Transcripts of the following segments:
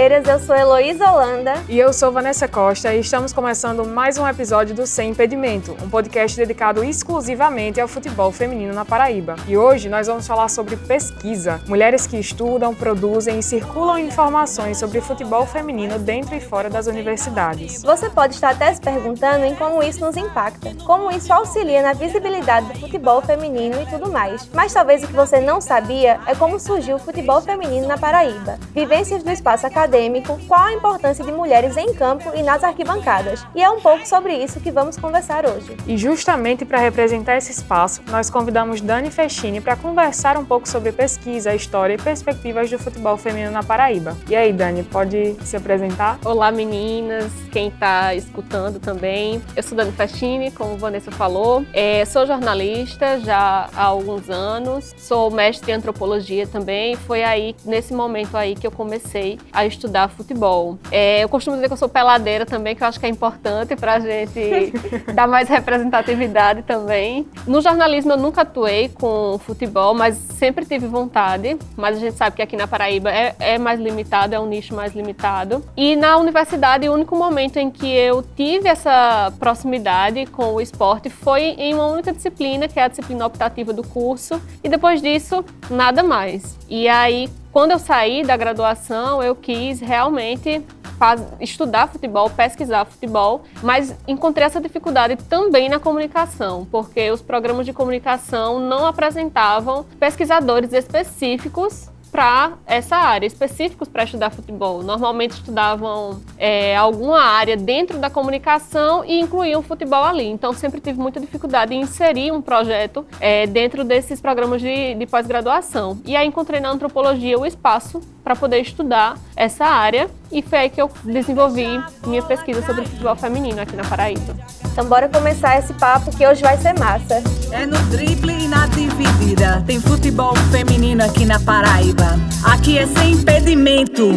Eu sou Heloísa Holanda. E eu sou Vanessa Costa e estamos começando mais um episódio do Sem Impedimento, um podcast dedicado exclusivamente ao futebol feminino na Paraíba. E hoje nós vamos falar sobre pesquisa, mulheres que estudam, produzem e circulam informações sobre futebol feminino dentro e fora das universidades. Você pode estar até se perguntando em como isso nos impacta, como isso auxilia na visibilidade do futebol feminino e tudo mais. Mas talvez o que você não sabia é como surgiu o futebol feminino na Paraíba vivências do espaço acadêmico, qual a importância de mulheres em campo e nas arquibancadas. E é um pouco sobre isso que vamos conversar hoje. E justamente para representar esse espaço, nós convidamos Dani Fechini para conversar um pouco sobre pesquisa, história e perspectivas do futebol feminino na Paraíba. E aí, Dani, pode se apresentar? Olá, meninas, quem está escutando também. Eu sou Dani Fechini, como Vanessa falou. É, sou jornalista já há alguns anos, sou mestre em antropologia também. Foi aí, nesse momento aí, que eu comecei a estudar futebol. É, eu costumo dizer que eu sou peladeira também, que eu acho que é importante para a gente dar mais representatividade também. No jornalismo eu nunca atuei com futebol, mas sempre tive vontade. Mas a gente sabe que aqui na Paraíba é, é mais limitado, é um nicho mais limitado. E na universidade, o único momento em que eu tive essa proximidade com o esporte foi em uma única disciplina, que é a disciplina optativa do curso. E depois disso, nada mais. E aí, quando eu saí da graduação, eu quis realmente estudar futebol, pesquisar futebol, mas encontrei essa dificuldade também na comunicação, porque os programas de comunicação não apresentavam pesquisadores específicos para essa área, específicos para estudar futebol. Normalmente estudavam é, alguma área dentro da comunicação e incluíam futebol ali. Então sempre tive muita dificuldade em inserir um projeto é, dentro desses programas de, de pós-graduação. E aí encontrei na antropologia o espaço para poder estudar essa área e foi aí que eu desenvolvi minha pesquisa sobre futebol feminino aqui na Paraíba. Então bora começar esse papo que hoje vai ser massa. É no drible e na dividida. Tem futebol feminino aqui na Paraíba. Aqui é sem impedimento.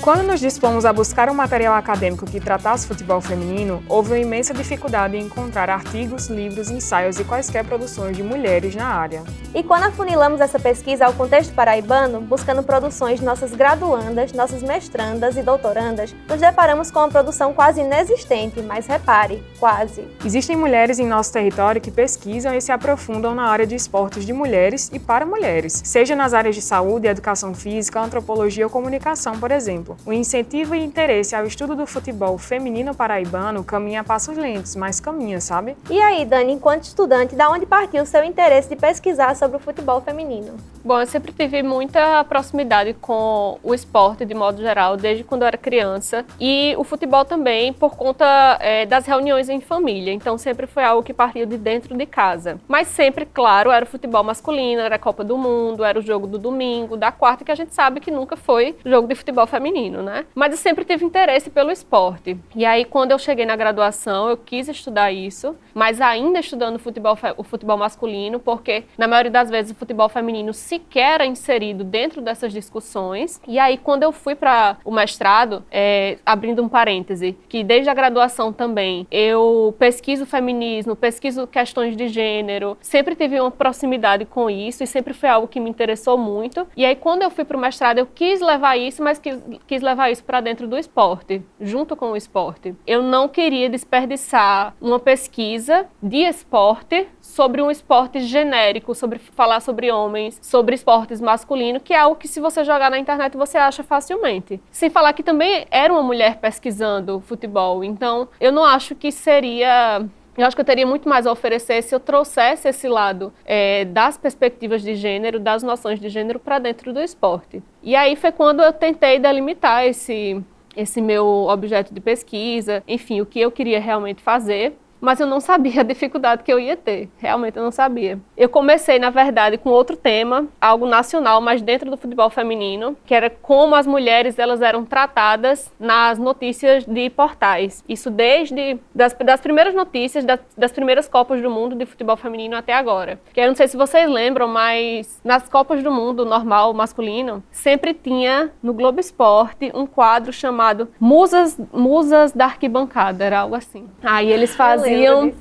Quando nos dispomos a buscar um material acadêmico que tratasse futebol feminino, houve uma imensa dificuldade em encontrar artigos, livros, ensaios e quaisquer produções de mulheres na área. E quando afunilamos essa pesquisa ao contexto paraibano, buscando produções de nossas graduandas, nossas mestrandas e doutorandas, nos deparamos com uma produção quase inexistente, mas repare, quase. Existem mulheres em nosso território que pesquisam e se aprofundam na área de esportes de mulheres e para mulheres, seja nas áreas de saúde, educação física, antropologia ou comunicação, por exemplo. O incentivo e interesse ao estudo do futebol feminino paraibano caminha a passos lentos, mas caminha, sabe? E aí, Dani, enquanto estudante, da onde partiu o seu interesse de pesquisar sobre o futebol feminino? Bom, eu sempre tive muita proximidade com o esporte de modo geral, desde quando eu era criança. E o futebol também, por conta é, das reuniões em família. Então, sempre foi algo que partiu de dentro de casa. Mas sempre, claro, era o futebol masculino, era a Copa do Mundo, era o jogo do domingo, da quarta, que a gente sabe que nunca foi jogo de futebol feminino, né? Mas eu sempre tive interesse pelo esporte. E aí, quando eu cheguei na graduação, eu quis estudar isso, mas ainda estudando futebol, o futebol masculino, porque na maioria das vezes o futebol feminino se sequer era inserido dentro dessas discussões. E aí, quando eu fui para o mestrado, é, abrindo um parêntese, que desde a graduação também eu pesquiso feminismo, pesquiso questões de gênero, sempre tive uma proximidade com isso e sempre foi algo que me interessou muito. E aí, quando eu fui para o mestrado, eu quis levar isso, mas quis, quis levar isso para dentro do esporte, junto com o esporte. Eu não queria desperdiçar uma pesquisa de esporte sobre um esporte genérico, sobre falar sobre homens, sobre esportes masculinos, que é algo que se você jogar na internet você acha facilmente. Sem falar que também era uma mulher pesquisando futebol, então eu não acho que seria eu acho que eu teria muito mais a oferecer se eu trouxesse esse lado é, das perspectivas de gênero, das noções de gênero para dentro do esporte. E aí foi quando eu tentei delimitar esse, esse meu objeto de pesquisa, enfim, o que eu queria realmente fazer mas eu não sabia a dificuldade que eu ia ter. Realmente eu não sabia. Eu comecei, na verdade, com outro tema, algo nacional, mas dentro do futebol feminino, que era como as mulheres elas eram tratadas nas notícias de portais. Isso desde das, das primeiras notícias, das, das, primeiras Copas do Mundo de futebol feminino até agora. Que eu não sei se vocês lembram, mas nas Copas do Mundo normal masculino, sempre tinha no Globo Esporte um quadro chamado Musas, Musas da Arquibancada, era algo assim. Aí eles faziam faziam.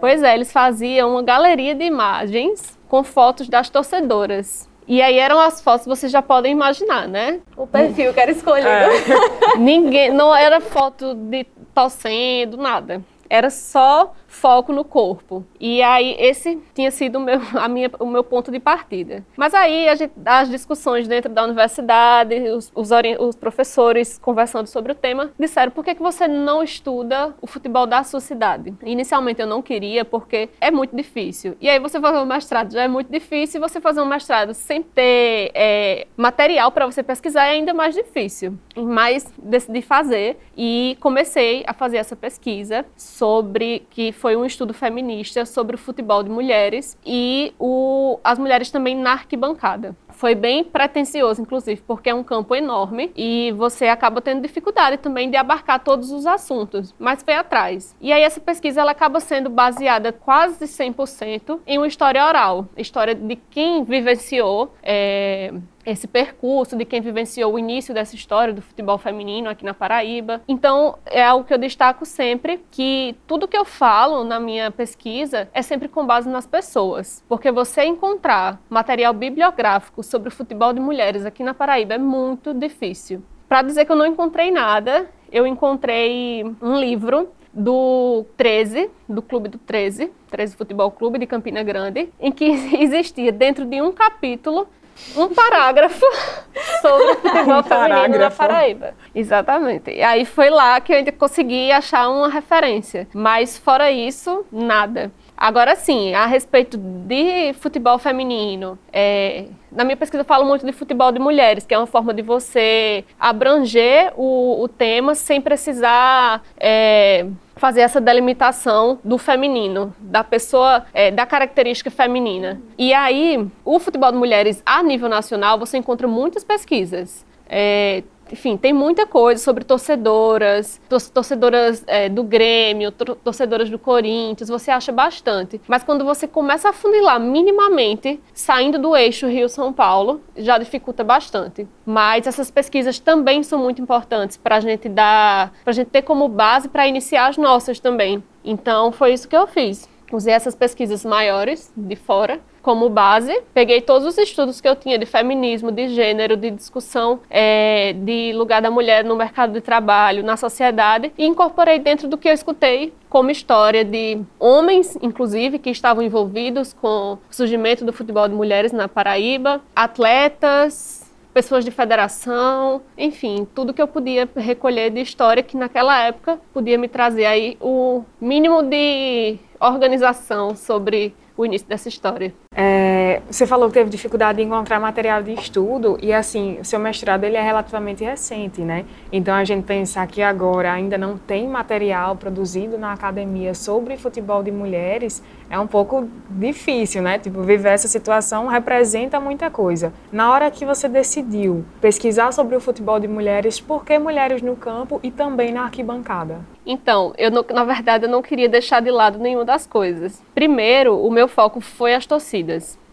Pois é, eles faziam uma galeria de imagens com fotos das torcedoras. E aí eram as fotos, vocês já podem imaginar, né? O perfil que era escolhido. É. Ninguém, não era foto de torcendo, nada. Era só foco no corpo. E aí esse tinha sido o meu, a minha, o meu ponto de partida. Mas aí gente, as discussões dentro da universidade, os, os, os, professores conversando sobre o tema, disseram por que, que você não estuda o futebol da sua cidade? Inicialmente eu não queria porque é muito difícil. E aí você fazer um mestrado já é muito difícil e você fazer um mestrado sem ter é, material para você pesquisar é ainda mais difícil. Mas decidi fazer e comecei a fazer essa pesquisa sobre que foi um estudo feminista sobre o futebol de mulheres e o, as mulheres também na arquibancada. Foi bem pretencioso, inclusive, porque é um campo enorme e você acaba tendo dificuldade também de abarcar todos os assuntos, mas foi atrás. E aí essa pesquisa ela acaba sendo baseada quase 100% em uma história oral, história de quem vivenciou é, esse percurso de quem vivenciou o início dessa história do futebol feminino aqui na Paraíba. Então, é algo que eu destaco sempre, que tudo que eu falo na minha pesquisa é sempre com base nas pessoas, porque você encontrar material bibliográfico sobre o futebol de mulheres aqui na Paraíba é muito difícil. Para dizer que eu não encontrei nada, eu encontrei um livro do 13, do Clube do 13, 13 Futebol Clube de Campina Grande, em que existia dentro de um capítulo um parágrafo sobre o futebol um feminino na Paraíba. Exatamente. E aí foi lá que eu ainda consegui achar uma referência. Mas fora isso, nada. Agora sim, a respeito de futebol feminino, é, na minha pesquisa eu falo muito de futebol de mulheres, que é uma forma de você abranger o, o tema sem precisar é, fazer essa delimitação do feminino, da pessoa, é, da característica feminina. E aí, o futebol de mulheres a nível nacional, você encontra muitas pesquisas. É, enfim, tem muita coisa sobre torcedoras, torcedoras é, do Grêmio, torcedoras do Corinthians, você acha bastante. Mas quando você começa a funilar minimamente, saindo do eixo Rio-São Paulo, já dificulta bastante. Mas essas pesquisas também são muito importantes para a gente dar, para a gente ter como base para iniciar as nossas também. Então foi isso que eu fiz. Usei essas pesquisas maiores de fora como base. Peguei todos os estudos que eu tinha de feminismo, de gênero, de discussão é, de lugar da mulher no mercado de trabalho, na sociedade, e incorporei dentro do que eu escutei como história de homens, inclusive, que estavam envolvidos com o surgimento do futebol de mulheres na Paraíba, atletas, pessoas de federação, enfim, tudo que eu podia recolher de história que naquela época podia me trazer aí o mínimo de organização sobre o início dessa história. É, você falou que teve dificuldade em encontrar material de estudo e assim, o seu mestrado ele é relativamente recente, né? Então a gente pensar que agora ainda não tem material produzido na academia sobre futebol de mulheres é um pouco difícil, né? Tipo, viver essa situação representa muita coisa. Na hora que você decidiu pesquisar sobre o futebol de mulheres, por que mulheres no campo e também na arquibancada? Então, eu na verdade eu não queria deixar de lado nenhuma das coisas. Primeiro, o meu foco foi as torcidas.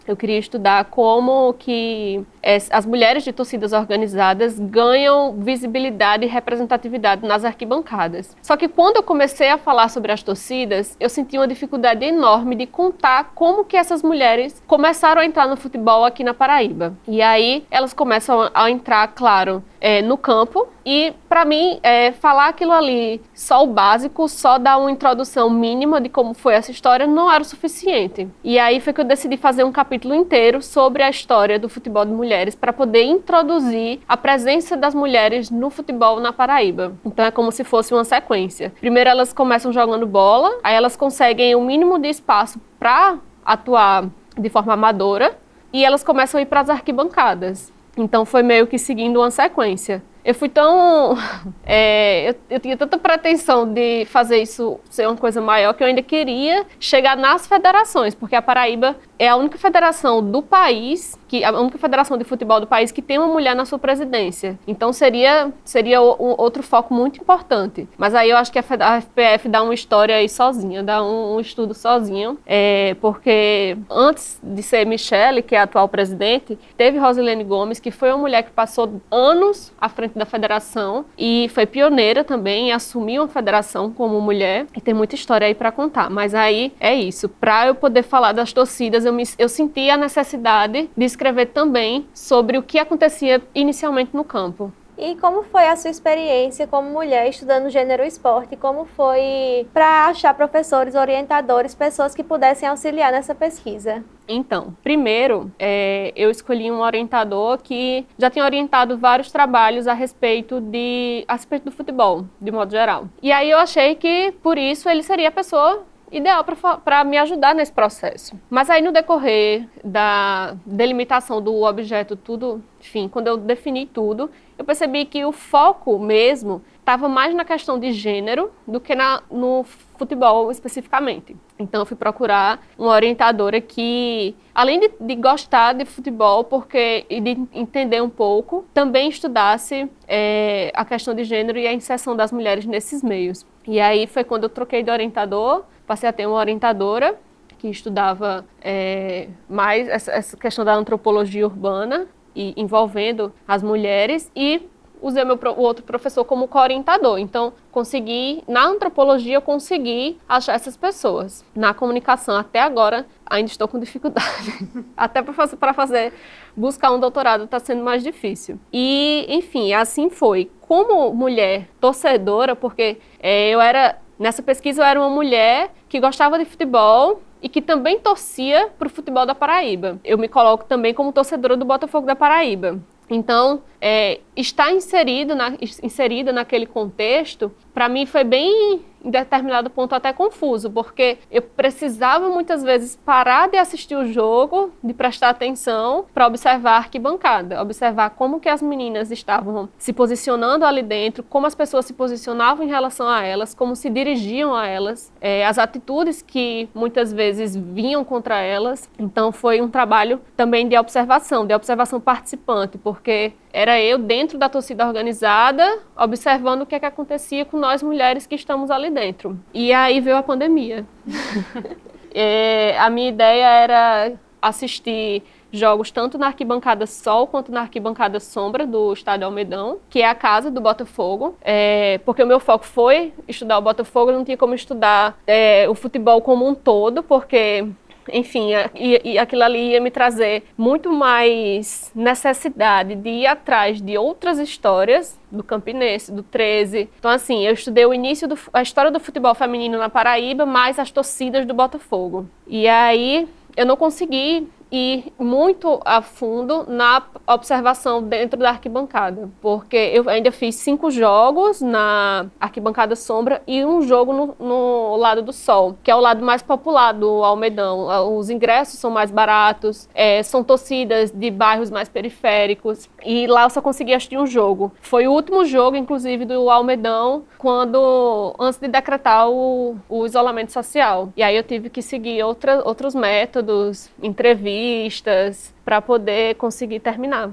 Eu queria estudar como que as mulheres de torcidas organizadas ganham visibilidade e representatividade nas arquibancadas. Só que quando eu comecei a falar sobre as torcidas, eu senti uma dificuldade enorme de contar como que essas mulheres começaram a entrar no futebol aqui na Paraíba. E aí elas começam a entrar, claro, é, no campo. E para mim, é, falar aquilo ali, só o básico, só dar uma introdução mínima de como foi essa história, não era o suficiente. E aí foi que eu decidi fazer um capítulo inteiro sobre a história do futebol de mulheres para poder introduzir a presença das mulheres no futebol na Paraíba. Então é como se fosse uma sequência. Primeiro elas começam jogando bola, aí elas conseguem o mínimo de espaço para atuar de forma amadora e elas começam a ir para as arquibancadas. Então foi meio que seguindo uma sequência. Eu fui tão. É, eu, eu, tinha tanta pretensão de fazer isso ser uma coisa maior que eu ainda queria chegar nas federações, porque a Paraíba é a única federação do país, que a única federação de futebol do país que tem uma mulher na sua presidência. Então seria seria um, outro foco muito importante. Mas aí eu acho que a FPF dá uma história aí sozinha, dá um, um estudo sozinho, é, porque antes de ser Michele, que é a atual presidente, teve Rosilene Gomes, que foi uma mulher que passou anos à frente da federação e foi pioneira também em assumir uma federação como mulher e tem muita história aí para contar. Mas aí é isso, para eu poder falar das torcidas eu, me, eu senti a necessidade de escrever também sobre o que acontecia inicialmente no campo. E como foi a sua experiência como mulher estudando gênero esporte? Como foi para achar professores, orientadores, pessoas que pudessem auxiliar nessa pesquisa? Então, primeiro, é, eu escolhi um orientador que já tinha orientado vários trabalhos a respeito de a respeito do futebol, de modo geral. E aí eu achei que por isso ele seria a pessoa ideal para me ajudar nesse processo. Mas aí no decorrer da delimitação do objeto, tudo, enfim, quando eu defini tudo, eu percebi que o foco mesmo estava mais na questão de gênero do que na, no futebol especificamente. Então eu fui procurar uma orientadora que, além de, de gostar de futebol porque, e de entender um pouco, também estudasse é, a questão de gênero e a inserção das mulheres nesses meios. E aí foi quando eu troquei de orientador, passei a ter uma orientadora que estudava é, mais essa, essa questão da antropologia urbana e envolvendo as mulheres e usei meu o outro professor como co-orientador. Então, consegui, na antropologia, eu consegui achar essas pessoas. Na comunicação, até agora, ainda estou com dificuldade. até para fazer, fazer, buscar um doutorado está sendo mais difícil. E, enfim, assim foi. Como mulher torcedora, porque é, eu era, nessa pesquisa, eu era uma mulher que gostava de futebol, e que também torcia para o futebol da Paraíba. Eu me coloco também como torcedora do Botafogo da Paraíba. Então, é, estar inserido na, inserida naquele contexto, para mim foi bem em determinado ponto até confuso, porque eu precisava muitas vezes parar de assistir o jogo, de prestar atenção para observar a arquibancada, observar como que as meninas estavam se posicionando ali dentro, como as pessoas se posicionavam em relação a elas, como se dirigiam a elas, é, as atitudes que muitas vezes vinham contra elas. Então foi um trabalho também de observação, de observação participante, porque era eu dentro da torcida organizada, observando o que, é que acontecia com nós mulheres que estamos ali dentro. E aí veio a pandemia. é, a minha ideia era assistir jogos tanto na arquibancada Sol quanto na arquibancada Sombra do Estádio Almedão, que é a casa do Botafogo, é, porque o meu foco foi estudar o Botafogo, eu não tinha como estudar é, o futebol como um todo, porque enfim, e, e aquilo ali ia me trazer muito mais necessidade de ir atrás de outras histórias do Campinense, do 13. Então, assim, eu estudei o início da história do futebol feminino na Paraíba, mais as torcidas do Botafogo. E aí eu não consegui ir muito a fundo na observação dentro da arquibancada, porque eu ainda fiz cinco jogos na arquibancada sombra e um jogo no, no lado do sol, que é o lado mais popular do Almedão. Os ingressos são mais baratos, é, são torcidas de bairros mais periféricos e lá eu só consegui assistir um jogo. Foi o último jogo, inclusive, do Almedão, quando antes de decretar o, o isolamento social. E aí eu tive que seguir outra, outros métodos, entrevistas entrevistas para poder conseguir terminar.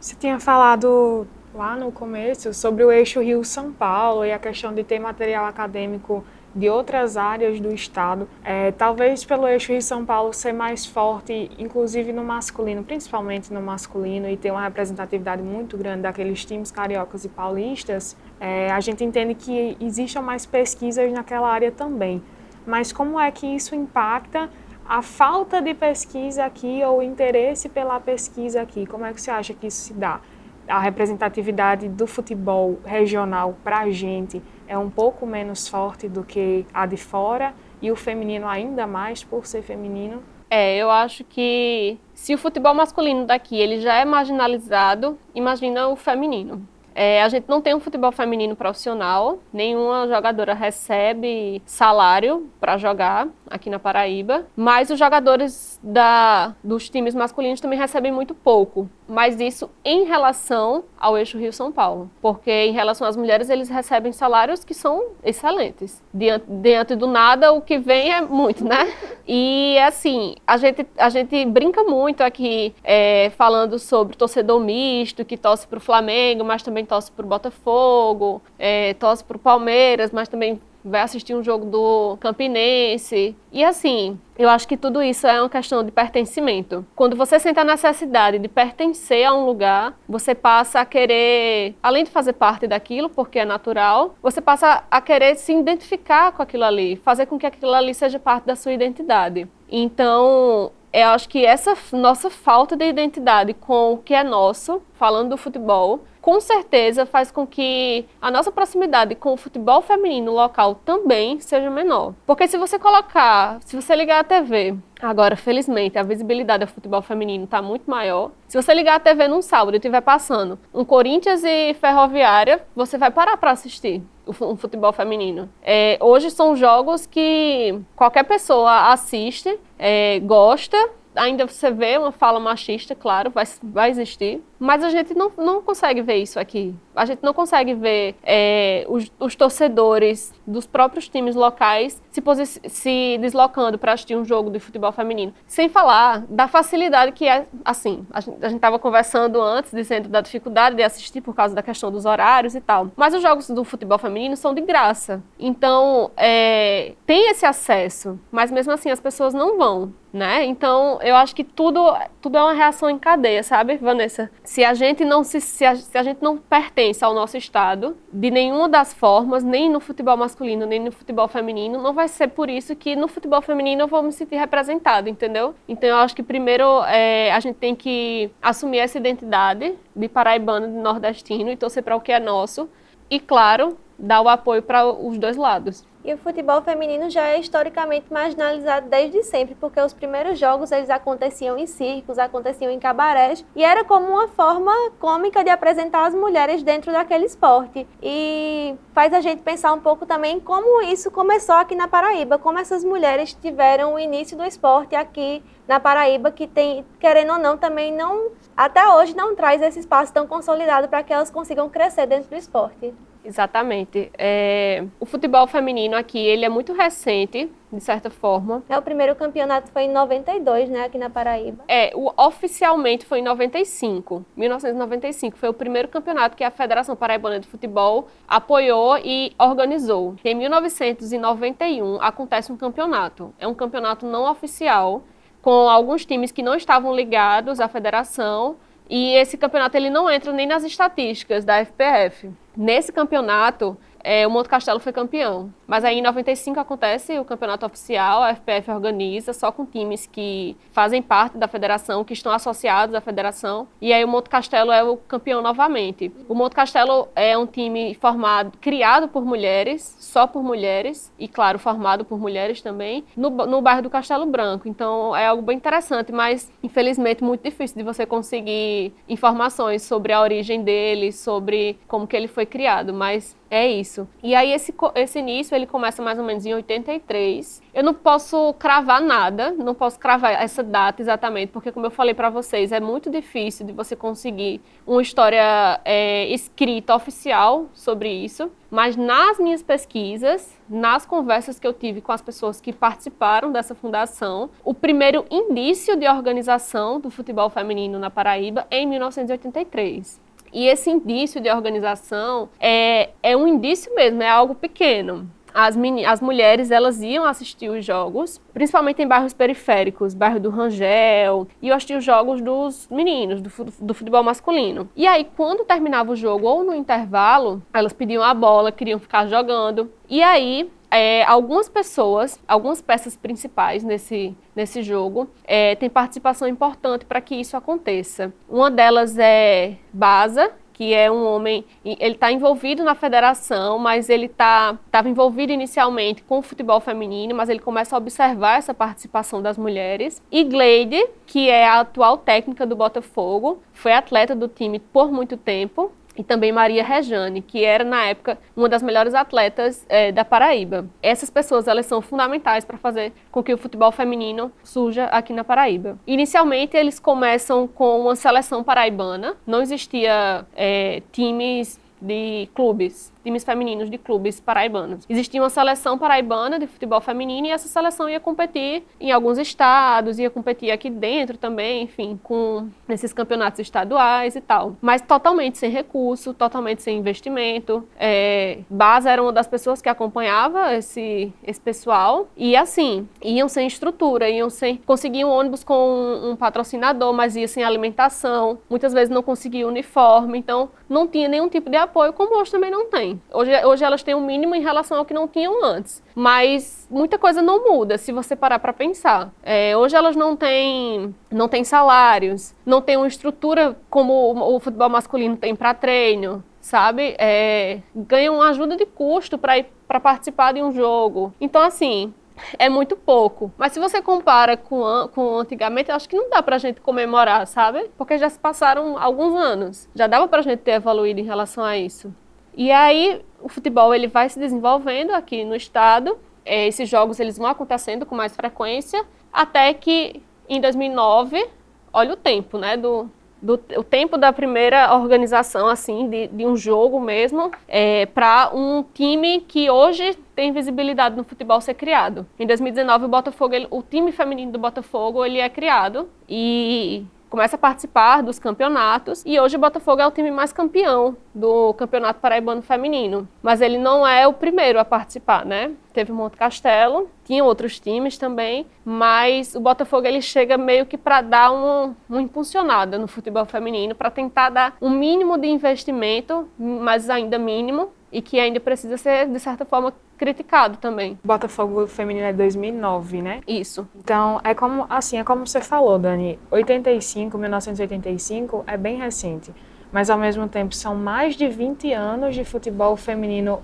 Você tinha falado lá no começo sobre o eixo Rio-São Paulo e a questão de ter material acadêmico de outras áreas do estado, é, talvez pelo eixo Rio-São Paulo ser mais forte, inclusive no masculino, principalmente no masculino, e ter uma representatividade muito grande daqueles times cariocas e paulistas, é, a gente entende que existam mais pesquisas naquela área também. Mas como é que isso impacta a falta de pesquisa aqui ou o interesse pela pesquisa aqui? Como é que você acha que isso se dá? A representatividade do futebol regional para a gente é um pouco menos forte do que a de fora e o feminino ainda mais por ser feminino? É, eu acho que se o futebol masculino daqui ele já é marginalizado, imagina o feminino. É, a gente não tem um futebol feminino profissional, nenhuma jogadora recebe salário para jogar aqui na Paraíba, mas os jogadores da, dos times masculinos também recebem muito pouco. Mas isso em relação ao eixo Rio-São Paulo, porque em relação às mulheres eles recebem salários que são excelentes. Diante, diante do nada, o que vem é muito, né? E assim, a gente, a gente brinca muito aqui é, falando sobre torcedor misto, que torce para o Flamengo, mas também torce para o Botafogo, é, torce para o Palmeiras, mas também vai assistir um jogo do Campinense. E assim, eu acho que tudo isso é uma questão de pertencimento. Quando você sente a necessidade de pertencer a um lugar, você passa a querer, além de fazer parte daquilo, porque é natural, você passa a querer se identificar com aquilo ali, fazer com que aquilo ali seja parte da sua identidade. Então, eu acho que essa nossa falta de identidade com o que é nosso, falando do futebol, com certeza faz com que a nossa proximidade com o futebol feminino local também seja menor. Porque se você colocar, se você ligar a TV, agora felizmente a visibilidade do futebol feminino está muito maior. Se você ligar a TV num sábado e estiver passando um Corinthians e Ferroviária, você vai parar para assistir um futebol feminino. É, hoje são jogos que qualquer pessoa assiste, é, gosta ainda você vê uma fala machista, claro, vai, vai existir, mas a gente não, não consegue ver isso aqui. A gente não consegue ver é, os, os, torcedores dos próprios times locais se, se deslocando para assistir um jogo de futebol feminino. Sem falar da facilidade que é, assim, a gente estava conversando antes, dizendo da dificuldade de assistir por causa da questão dos horários e tal. Mas os jogos do futebol feminino são de graça. Então, é, tem esse acesso, mas mesmo assim as pessoas não vão né? Então, eu acho que tudo, tudo é uma reação em cadeia, sabe, Vanessa? Se a gente não se, se a, se a gente não pertence ao nosso estado de nenhuma das formas, nem no futebol masculino, nem no futebol feminino, não vai ser por isso que no futebol feminino eu vou me sentir representada, entendeu? Então, eu acho que primeiro é, a gente tem que assumir essa identidade de paraibano, de nordestino e torcer para o que é nosso e, claro, dar o apoio para os dois lados. E o futebol feminino já é historicamente marginalizado desde sempre, porque os primeiros jogos eles aconteciam em circos, aconteciam em cabarés, e era como uma forma cômica de apresentar as mulheres dentro daquele esporte. E faz a gente pensar um pouco também como isso começou aqui na Paraíba, como essas mulheres tiveram o início do esporte aqui na Paraíba, que tem, querendo ou não, também não, até hoje não traz esse espaço tão consolidado para que elas consigam crescer dentro do esporte. Exatamente. É, o futebol feminino aqui, ele é muito recente, de certa forma. É, o primeiro campeonato foi em 92, né, aqui na Paraíba. É, o, oficialmente foi em 95. 1995 foi o primeiro campeonato que a Federação Paraibana de Futebol apoiou e organizou. Em 1991 acontece um campeonato. É um campeonato não oficial, com alguns times que não estavam ligados à federação, e esse campeonato ele não entra nem nas estatísticas da FPF. Nesse campeonato, é, o Monte Castelo foi campeão. Mas aí em 95 acontece o campeonato oficial, a FPF organiza só com times que fazem parte da federação, que estão associados à federação. E aí o Monte Castelo é o campeão novamente. O Monte Castelo é um time formado, criado por mulheres, só por mulheres, e claro, formado por mulheres também, no, no bairro do Castelo Branco. Então é algo bem interessante, mas infelizmente muito difícil de você conseguir informações sobre a origem dele, sobre como que ele foi criado. Mas é isso. E aí esse, esse início ele começa mais ou menos em 83. Eu não posso cravar nada, não posso cravar essa data exatamente, porque como eu falei para vocês, é muito difícil de você conseguir uma história é, escrita oficial sobre isso. Mas nas minhas pesquisas, nas conversas que eu tive com as pessoas que participaram dessa fundação, o primeiro indício de organização do futebol feminino na Paraíba é em 1983. E esse indício de organização é, é um indício mesmo, é algo pequeno. As, as mulheres elas iam assistir os jogos, principalmente em bairros periféricos, bairro do Rangel, e eu assistia os jogos dos meninos, do, do futebol masculino. E aí, quando terminava o jogo ou no intervalo, elas pediam a bola, queriam ficar jogando. E aí, é, algumas pessoas, algumas peças principais nesse, nesse jogo, é, têm participação importante para que isso aconteça. Uma delas é Baza, que é um homem, ele está envolvido na federação, mas ele estava tá, envolvido inicialmente com o futebol feminino, mas ele começa a observar essa participação das mulheres. E Gleide, que é a atual técnica do Botafogo, foi atleta do time por muito tempo, e também Maria Rejane, que era na época uma das melhores atletas é, da Paraíba. Essas pessoas elas são fundamentais para fazer com que o futebol feminino surja aqui na Paraíba. Inicialmente eles começam com uma seleção paraibana, não existia é, times de clubes times femininos de clubes paraibanos. Existia uma seleção paraibana de futebol feminino e essa seleção ia competir em alguns estados, ia competir aqui dentro também, enfim, com esses campeonatos estaduais e tal. Mas totalmente sem recurso, totalmente sem investimento. É, Baza era uma das pessoas que acompanhava esse, esse pessoal e assim, iam sem estrutura, iam sem. conseguiam ônibus com um, um patrocinador, mas ia sem alimentação. Muitas vezes não conseguiam uniforme, então não tinha nenhum tipo de apoio, como hoje também não tem. Têm. Hoje, hoje elas têm um mínimo em relação ao que não tinham antes. Mas muita coisa não muda se você parar para pensar. É, hoje elas não têm, não têm salários, não têm uma estrutura como o, o futebol masculino tem para treino, sabe? É, ganham ajuda de custo para participar de um jogo. Então, assim, é muito pouco. Mas se você compara com, com antigamente, acho que não dá pra gente comemorar, sabe? Porque já se passaram alguns anos. Já dava pra gente ter evoluído em relação a isso. E aí, o futebol ele vai se desenvolvendo aqui no estado. É, esses jogos eles vão acontecendo com mais frequência, até que em 2009, olha o tempo, né, do, do, o tempo da primeira organização, assim, de, de um jogo mesmo, é, para um time que hoje tem visibilidade no futebol ser criado. Em 2019, o Botafogo, ele, o time feminino do Botafogo, ele é criado e começa a participar dos campeonatos e hoje o Botafogo é o time mais campeão do Campeonato Paraibano Feminino. Mas ele não é o primeiro a participar, né? Teve Monte Castelo, tinha outros times também, mas o Botafogo ele chega meio que para dar um, uma impulsionada no futebol feminino, para tentar dar um mínimo de investimento, mas ainda mínimo, e que ainda precisa ser, de certa forma, criticado também. Botafogo feminino é 2009, né? Isso. Então, é como, assim, é como você falou, Dani, 85, 1985 é bem recente, mas ao mesmo tempo são mais de 20 anos de futebol feminino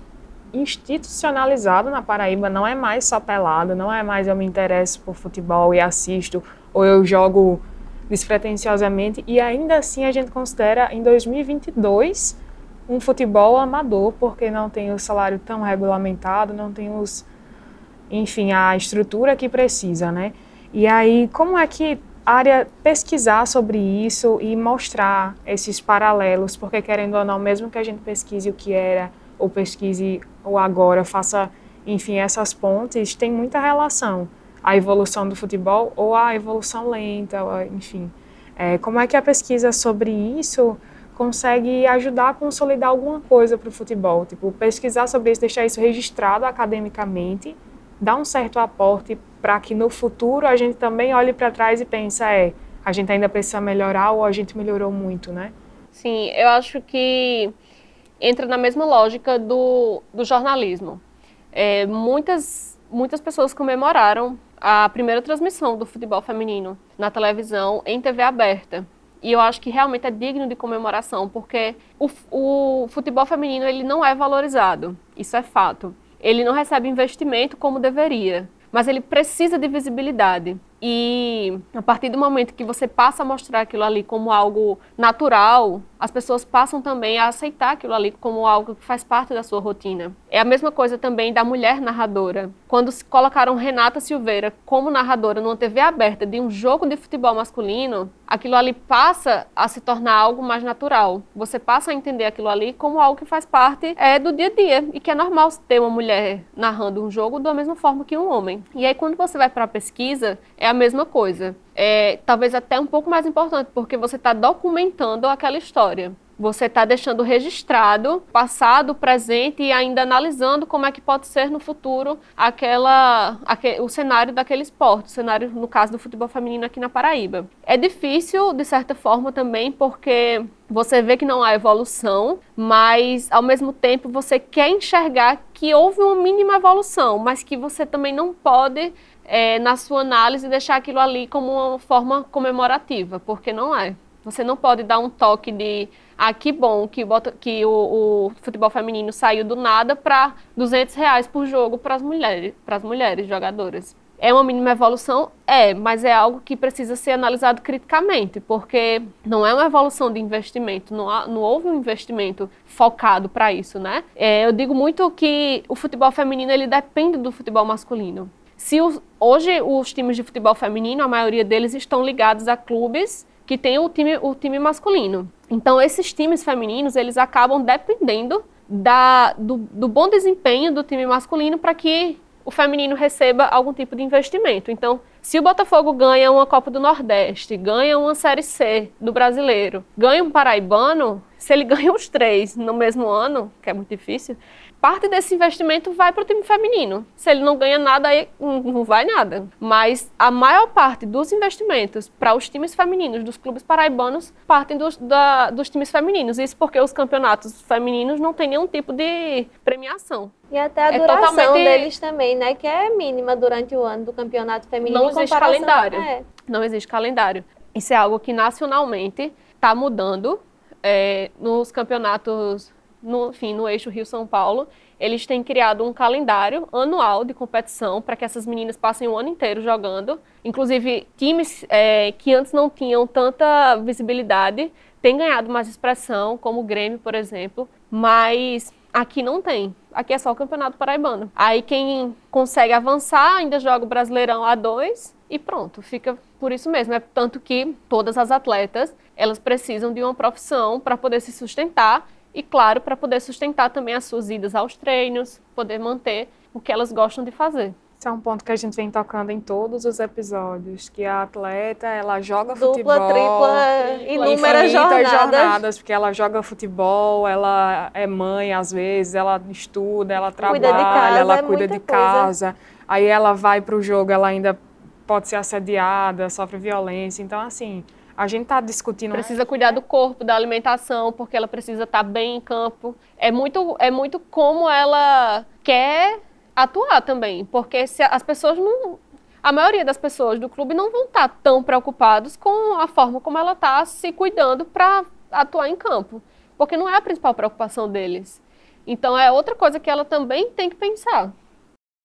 institucionalizado na Paraíba, não é mais só pelado, não é mais eu me interesso por futebol e assisto, ou eu jogo despretensiosamente, e ainda assim a gente considera em 2022 um futebol amador, porque não tem o salário tão regulamentado, não tem os, enfim, a estrutura que precisa, né? E aí, como é que a área pesquisar sobre isso e mostrar esses paralelos, porque querendo ou não, mesmo que a gente pesquise o que era, ou pesquise o agora, faça, enfim, essas pontes, tem muita relação. A evolução do futebol ou a evolução lenta, enfim. É, como é que a pesquisa sobre isso consegue ajudar a consolidar alguma coisa para o futebol. Tipo, pesquisar sobre isso, deixar isso registrado academicamente, dar um certo aporte para que no futuro a gente também olhe para trás e pense, é, a gente ainda precisa melhorar ou a gente melhorou muito, né? Sim, eu acho que entra na mesma lógica do, do jornalismo. É, muitas, muitas pessoas comemoraram a primeira transmissão do futebol feminino na televisão em TV aberta. E eu acho que realmente é digno de comemoração, porque o, o futebol feminino ele não é valorizado, isso é fato. Ele não recebe investimento como deveria, mas ele precisa de visibilidade. E a partir do momento que você passa a mostrar aquilo ali como algo natural, as pessoas passam também a aceitar aquilo ali como algo que faz parte da sua rotina. É a mesma coisa também da mulher narradora. Quando colocaram Renata Silveira como narradora numa TV aberta de um jogo de futebol masculino, aquilo ali passa a se tornar algo mais natural. Você passa a entender aquilo ali como algo que faz parte é, do dia a dia e que é normal ter uma mulher narrando um jogo da mesma forma que um homem. E aí quando você vai para a pesquisa, é a mesma coisa é, talvez até um pouco mais importante, porque você está documentando aquela história. Você está deixando registrado passado, presente e ainda analisando como é que pode ser no futuro aquela, aquele, o cenário daquele esporte, o cenário, no caso do futebol feminino aqui na Paraíba. É difícil, de certa forma, também, porque você vê que não há evolução, mas ao mesmo tempo você quer enxergar que houve uma mínima evolução, mas que você também não pode é, na sua análise, deixar aquilo ali como uma forma comemorativa, porque não é. Você não pode dar um toque de ah, que bom que, bota, que o, o futebol feminino saiu do nada para 200 reais por jogo para as mulheres, mulheres jogadoras. É uma mínima evolução? É, mas é algo que precisa ser analisado criticamente, porque não é uma evolução de investimento, não, há, não houve um investimento focado para isso, né? É, eu digo muito que o futebol feminino ele depende do futebol masculino. Se os, hoje os times de futebol feminino, a maioria deles estão ligados a clubes que têm o time, o time masculino. Então, esses times femininos, eles acabam dependendo da, do, do bom desempenho do time masculino para que o feminino receba algum tipo de investimento. Então, se o Botafogo ganha uma Copa do Nordeste, ganha uma Série C do Brasileiro, ganha um Paraibano, se ele ganha os três no mesmo ano, que é muito difícil, parte desse investimento vai para o time feminino. Se ele não ganha nada, aí não vai nada. Mas a maior parte dos investimentos para os times femininos dos clubes paraibanos partem dos, da, dos times femininos. Isso porque os campeonatos femininos não têm nenhum tipo de premiação. E até a é duração totalmente... deles também, né? Que é mínima durante o ano do campeonato feminino. Não existe calendário. É. Não existe calendário. Isso é algo que nacionalmente está mudando. É, nos campeonatos no, enfim, no eixo Rio-São Paulo, eles têm criado um calendário anual de competição para que essas meninas passem o ano inteiro jogando. Inclusive, times é, que antes não tinham tanta visibilidade têm ganhado mais expressão, como o Grêmio, por exemplo, mas aqui não tem. Aqui é só o Campeonato Paraibano. Aí quem consegue avançar ainda joga o Brasileirão A2 e pronto, fica por isso mesmo. É tanto que todas as atletas, elas precisam de uma profissão para poder se sustentar e, claro, para poder sustentar também as suas idas aos treinos, poder manter o que elas gostam de fazer. Isso é um ponto que a gente vem tocando em todos os episódios, que a atleta, ela joga Dupla, futebol. tripla, inúmeras jornadas. jornadas. Porque ela joga futebol, ela é mãe às vezes, ela estuda, ela trabalha, cuida casa, ela é cuida de casa. Aí ela vai para o jogo, ela ainda pode ser assediada, sofre violência. Então, assim, a gente está discutindo. Precisa cuidar do corpo, da alimentação, porque ela precisa estar tá bem em campo. É muito, é muito como ela quer atuar também, porque se as pessoas não. A maioria das pessoas do clube não vão estar tá tão preocupados com a forma como ela está se cuidando para atuar em campo, porque não é a principal preocupação deles. Então é outra coisa que ela também tem que pensar.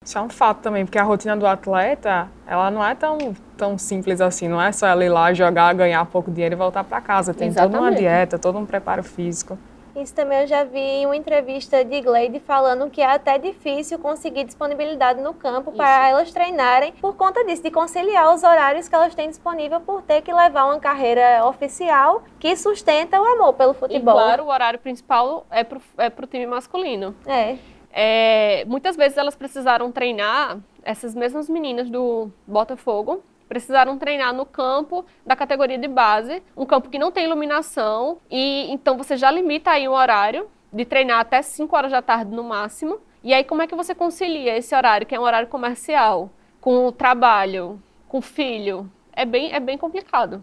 Isso é um fato também, porque a rotina do atleta, ela não é tão, tão simples assim, não é só ela ir lá jogar, ganhar pouco dinheiro e voltar para casa. Tem Exatamente. toda uma dieta, todo um preparo físico. Isso também eu já vi em uma entrevista de Glade falando que é até difícil conseguir disponibilidade no campo Isso. para elas treinarem por conta disso, de conciliar os horários que elas têm disponível por ter que levar uma carreira oficial que sustenta o amor pelo futebol. E claro, o horário principal é para é o time masculino. É. É, muitas vezes elas precisaram treinar, essas mesmas meninas do Botafogo, precisaram treinar no campo da categoria de base, um campo que não tem iluminação, e então você já limita aí o horário de treinar até 5 horas da tarde no máximo. E aí como é que você concilia esse horário, que é um horário comercial, com o trabalho, com o filho? É bem, é bem complicado.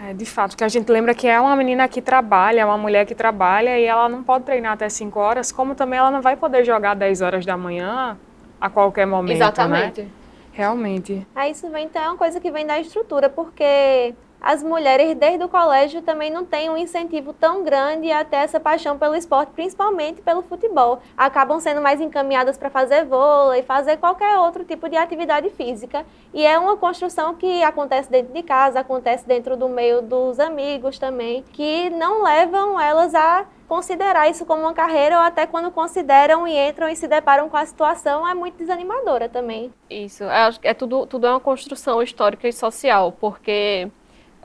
É, de fato, que a gente lembra que é uma menina que trabalha, uma mulher que trabalha e ela não pode treinar até 5 horas, como também ela não vai poder jogar 10 horas da manhã a qualquer momento, né? Exatamente. Né? Realmente. Aí isso vem, então, é uma coisa que vem da estrutura, porque as mulheres desde o colégio também não têm um incentivo tão grande a ter essa paixão pelo esporte, principalmente pelo futebol. Acabam sendo mais encaminhadas para fazer vôlei, fazer qualquer outro tipo de atividade física. E é uma construção que acontece dentro de casa, acontece dentro do meio dos amigos também, que não levam elas a considerar isso como uma carreira ou até quando consideram e entram e se deparam com a situação é muito desanimadora também. Isso, é, é tudo, tudo é uma construção histórica e social, porque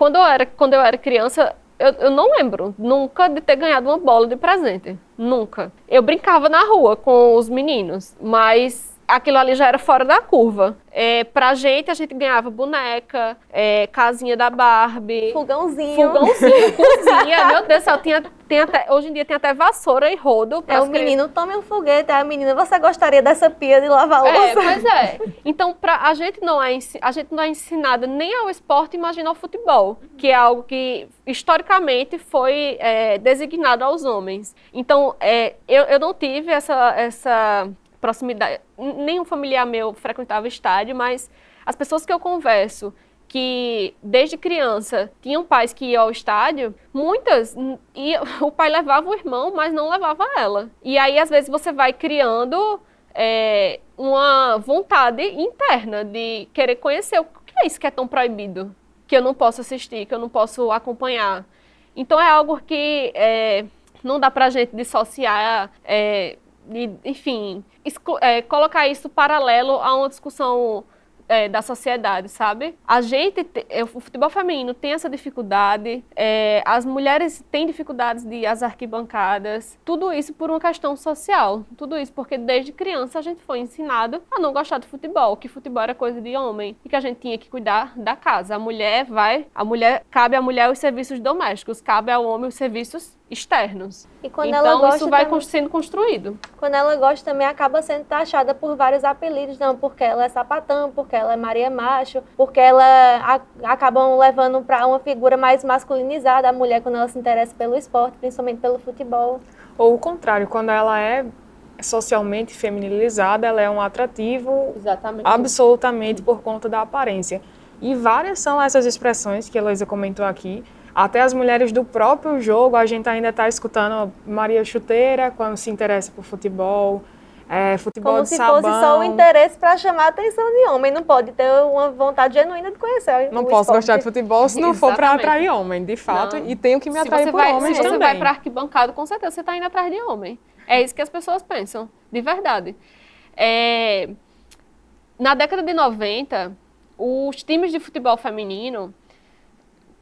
quando eu era, quando eu era criança, eu, eu, não lembro nunca de ter ganhado uma bola de presente. Nunca. Eu brincava na rua com os meninos, mas aquilo ali já era fora da curva. É, pra gente, a gente ganhava boneca, é, casinha da Barbie. Fogãozinho. Fogãozinho, cozinha. Meu Deus do céu, tinha, tem até, hoje em dia tem até vassoura e rodo. É, o menino, tome um foguete. A menina, você gostaria dessa pia de lavar louça? É, pois é. Então, pra, a, gente não é, a gente não é ensinada nem ao esporte, imagina ao futebol, que é algo que historicamente foi é, designado aos homens. Então, é, eu, eu não tive essa, essa proximidade. Nenhum familiar meu frequentava estádio, mas as pessoas que eu converso que desde criança tinham pais que iam ao estádio, muitas e o pai levava o irmão, mas não levava ela. E aí às vezes você vai criando é, uma vontade interna de querer conhecer o que é isso que é tão proibido, que eu não posso assistir, que eu não posso acompanhar. Então é algo que é, não dá pra gente dissociar é, enfim, é, colocar isso paralelo a uma discussão é, da sociedade, sabe? A gente, é, o futebol feminino tem essa dificuldade, é, as mulheres têm dificuldades de ir às arquibancadas, tudo isso por uma questão social, tudo isso porque desde criança a gente foi ensinado a não gostar de futebol, que futebol era coisa de homem e que a gente tinha que cuidar da casa. A mulher vai, a mulher cabe à mulher os serviços domésticos, cabe ao homem os serviços externos. E quando então ela gosta isso vai também- sendo construído. Quando ela gosta também acaba sendo taxada por vários apelidos, não, porque ela é sapatão, porque ela é Maria Macho, porque ela a- acabam levando para uma figura mais masculinizada a mulher quando ela se interessa pelo esporte, principalmente pelo futebol. Ou o contrário, quando ela é socialmente feminilizada, ela é um atrativo Exatamente. absolutamente por conta da aparência. E várias são essas expressões que a Heloísa comentou aqui. Até as mulheres do próprio jogo, a gente ainda está escutando Maria Chuteira quando se interessa por futebol, é, futebol Como de se sabão. fosse só o interesse para chamar a atenção de homem. Não pode ter uma vontade genuína de conhecer. Não o posso esporte. gostar de futebol se não for para atrair homem, de fato, Não. e tenho que me se atrair você por vai, homens se você também. vai para arquibancada, com certeza você está indo atrás de homem. É isso que as pessoas pensam, de verdade. É, na década de 90, os times de futebol feminino,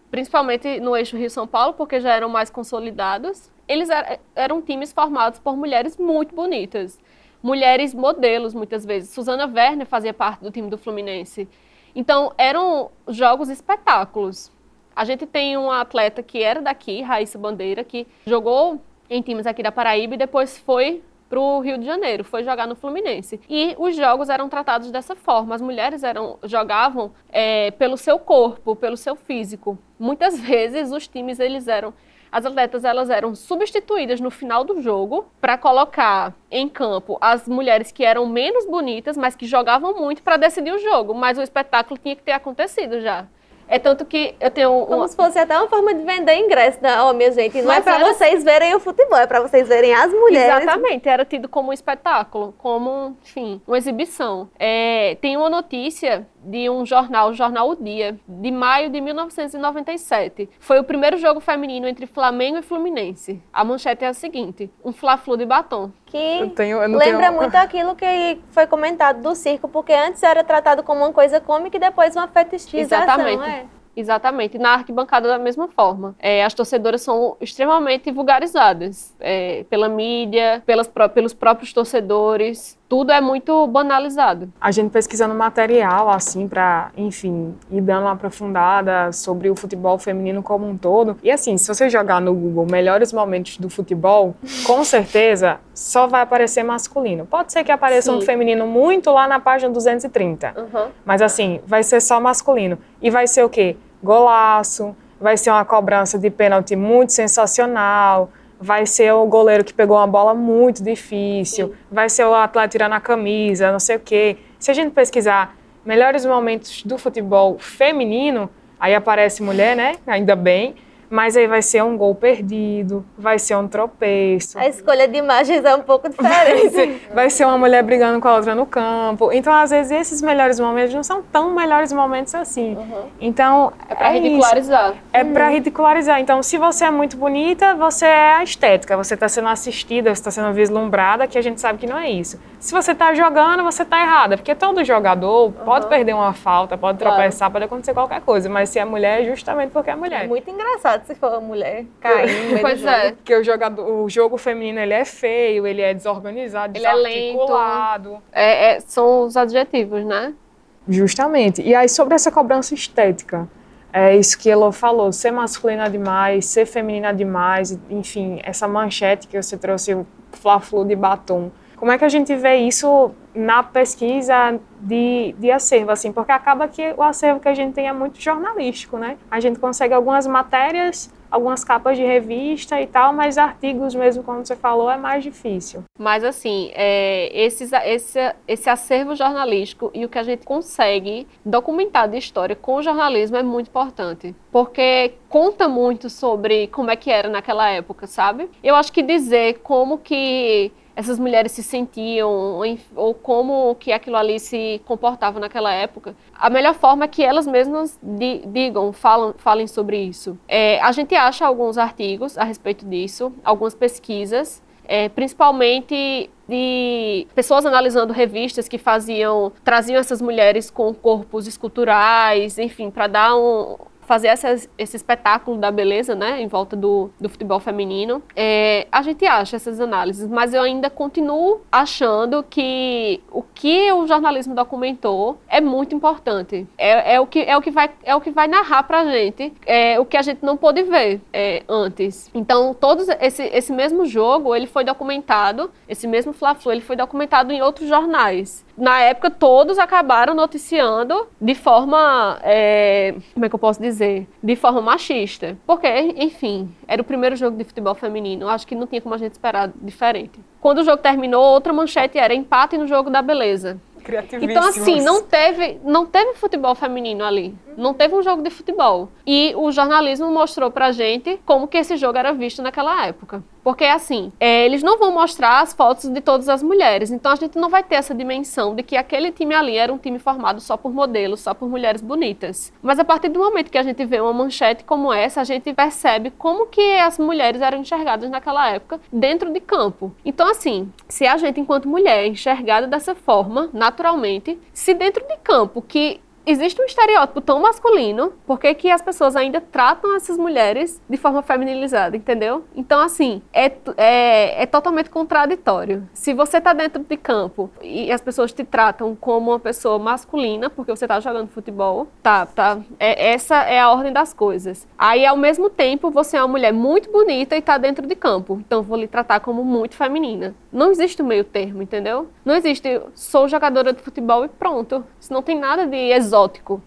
principalmente no eixo Rio-São Paulo, porque já eram mais consolidados, eles er- eram times formados por mulheres muito bonitas. Mulheres modelos, muitas vezes. Suzana Werner fazia parte do time do Fluminense. Então, eram jogos espetáculos. A gente tem uma atleta que era daqui, Raíssa Bandeira, que jogou em times aqui da Paraíba e depois foi para o Rio de Janeiro, foi jogar no Fluminense. E os jogos eram tratados dessa forma. As mulheres eram, jogavam é, pelo seu corpo, pelo seu físico. Muitas vezes os times eles eram as atletas elas eram substituídas no final do jogo para colocar em campo as mulheres que eram menos bonitas, mas que jogavam muito para decidir o jogo. Mas o espetáculo tinha que ter acontecido já. É tanto que eu tenho Como uma, se fosse até uma forma de vender ingresso, né? Ó, minha gente, não Mas é para era- vocês verem o futebol, é para vocês verem as mulheres. Exatamente, era tido como um espetáculo, como, enfim, uma exibição. É, tem uma notícia de um jornal, o jornal O Dia, de maio de 1997. Foi o primeiro jogo feminino entre Flamengo e Fluminense. A manchete é a seguinte: um fla-flu de batom. Que Eu tenho- eu não lembra tenho- muito aquilo que foi comentado do circo, porque antes era tratado como uma coisa cômica e depois uma fetichização. Exatamente. É. Exatamente. Na arquibancada da mesma forma. É, as torcedoras são extremamente vulgarizadas é, pela mídia, pelas, pró- pelos próprios torcedores. Tudo é muito banalizado. a gente pesquisando material, assim, para, enfim, ir dando uma aprofundada sobre o futebol feminino como um todo. E assim, se você jogar no Google melhores momentos do futebol, com certeza só vai aparecer masculino. Pode ser que apareça um Sim. feminino muito lá na página 230. Mas assim, vai ser só masculino. E vai ser o quê? Golaço, vai ser uma cobrança de pênalti muito sensacional, vai ser o goleiro que pegou uma bola muito difícil, vai ser o atleta tirando a camisa, não sei o quê. Se a gente pesquisar melhores momentos do futebol feminino, aí aparece mulher, né? Ainda bem. Mas aí vai ser um gol perdido, vai ser um tropeço. A escolha de imagens é um pouco Vai diferente. ser, vai ser uma mulher brigando com a outra no campo. Então, às vezes, esses melhores momentos não são tão melhores momentos assim. Então, É para isso. ridicularizar. É para ridicularizar. Então, se você é muito bonita, você é a estética. Você está sendo assistida, você está sendo vislumbrada, que a gente sabe que não é isso. Se você está jogando, você está errada. Porque todo jogador pode perder uma falta, pode Claro. tropeçar, pode acontecer qualquer coisa. Mas se é mulher, é justamente porque é É mulher. muito engraçado se for mulher no do Pois é. Porque o, jogador, o jogo feminino ele é feio, ele é desorganizado, Ele é lento. desarticulado. É- é- são os adjetivos, né? Justamente. E aí, sobre essa cobrança estética, é isso que Elo falou, ser masculina demais, ser feminina demais, enfim, essa manchete que você trouxe, o fla-flu de batom. Como é que a gente vê isso na pesquisa de, de acervo, assim? Porque acaba que o acervo que a gente tem é muito jornalístico, né? A gente consegue algumas matérias, algumas capas de revista e tal, mas artigos mesmo, como você falou, é mais difícil. Mas assim, é, esses, esse, esse acervo jornalístico e o que a gente consegue documentar de história com o jornalismo é muito importante. Porque conta muito sobre como é que era naquela época, sabe? Eu acho que dizer como que essas mulheres se sentiam ou como que aquilo ali se comportava naquela época, a melhor forma é que elas mesmas di- digam, falam, falem sobre isso. É, a gente acha alguns artigos a respeito disso, algumas pesquisas, é, principalmente de pessoas analisando revistas que faziam, traziam essas mulheres com corpos esculturais, enfim, para dar um, fazer essa, esse espetáculo da beleza, né, em volta do, do futebol feminino. É, a gente acha essas análises, mas eu ainda continuo achando que o que o jornalismo documentou é muito importante. É, é o, que, é, o, que vai, é o que vai narrar pra gente é, o que a gente não pôde ver é, antes. Então, todos esse, esse mesmo jogo, ele foi documentado, esse mesmo Fla-Flu, ele foi documentado em outros jornais na época, todos acabaram noticiando de forma. É, como é que eu posso dizer? De forma machista. Porque, enfim, era o primeiro jogo de futebol feminino. Acho que não tinha como a gente esperar diferente. Quando o jogo terminou, outra manchete era empate no jogo da beleza. Então, assim, não teve, não teve futebol feminino ali. Não teve um jogo de futebol. E o jornalismo mostrou pra gente como que esse jogo era visto naquela época. Porque, assim, é, eles não vão mostrar as fotos de todas as mulheres. Então, a gente não vai ter essa dimensão de que aquele time ali era um time formado só por modelos, só por mulheres bonitas. Mas, a partir do momento que a gente vê uma manchete como essa, a gente percebe como que as mulheres eram enxergadas naquela época dentro de campo. Então, assim, se a gente, enquanto mulher, é enxergada dessa forma, naturalmente, se dentro de campo, que existe um estereótipo tão masculino, por que, as pessoas ainda tratam essas mulheres de forma feminilizada, entendeu? Então, assim, é, é, é totalmente contraditório. Se você está dentro de campo e as pessoas te tratam como uma pessoa masculina, porque você está jogando futebol, tá, tá, é, essa é a ordem das coisas. Aí, ao mesmo tempo, você é uma mulher muito bonita e está dentro de campo, então vou lhe tratar como muito feminina. Não existe o meio termo, entendeu? Não existe, sou jogadora de futebol e pronto. Isso não tem nada de.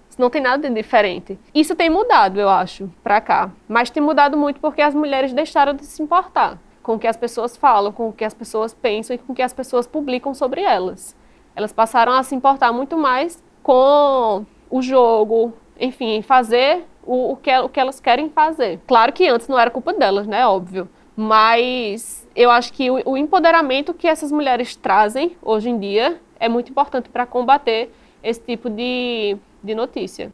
Isso não tem nada de diferente. Isso tem mudado, eu acho, pra cá. Mas tem mudado muito porque as mulheres deixaram de se importar com o que as pessoas falam, com o que as pessoas pensam e com o que as pessoas publicam sobre elas. Elas passaram a se importar muito mais com o jogo, enfim, fazer o, o, que, o que elas querem fazer. Claro que antes não era culpa delas, né? Óbvio. Mas eu acho que o, o empoderamento que essas mulheres trazem hoje em dia é muito importante para combater esse tipo de, de notícia.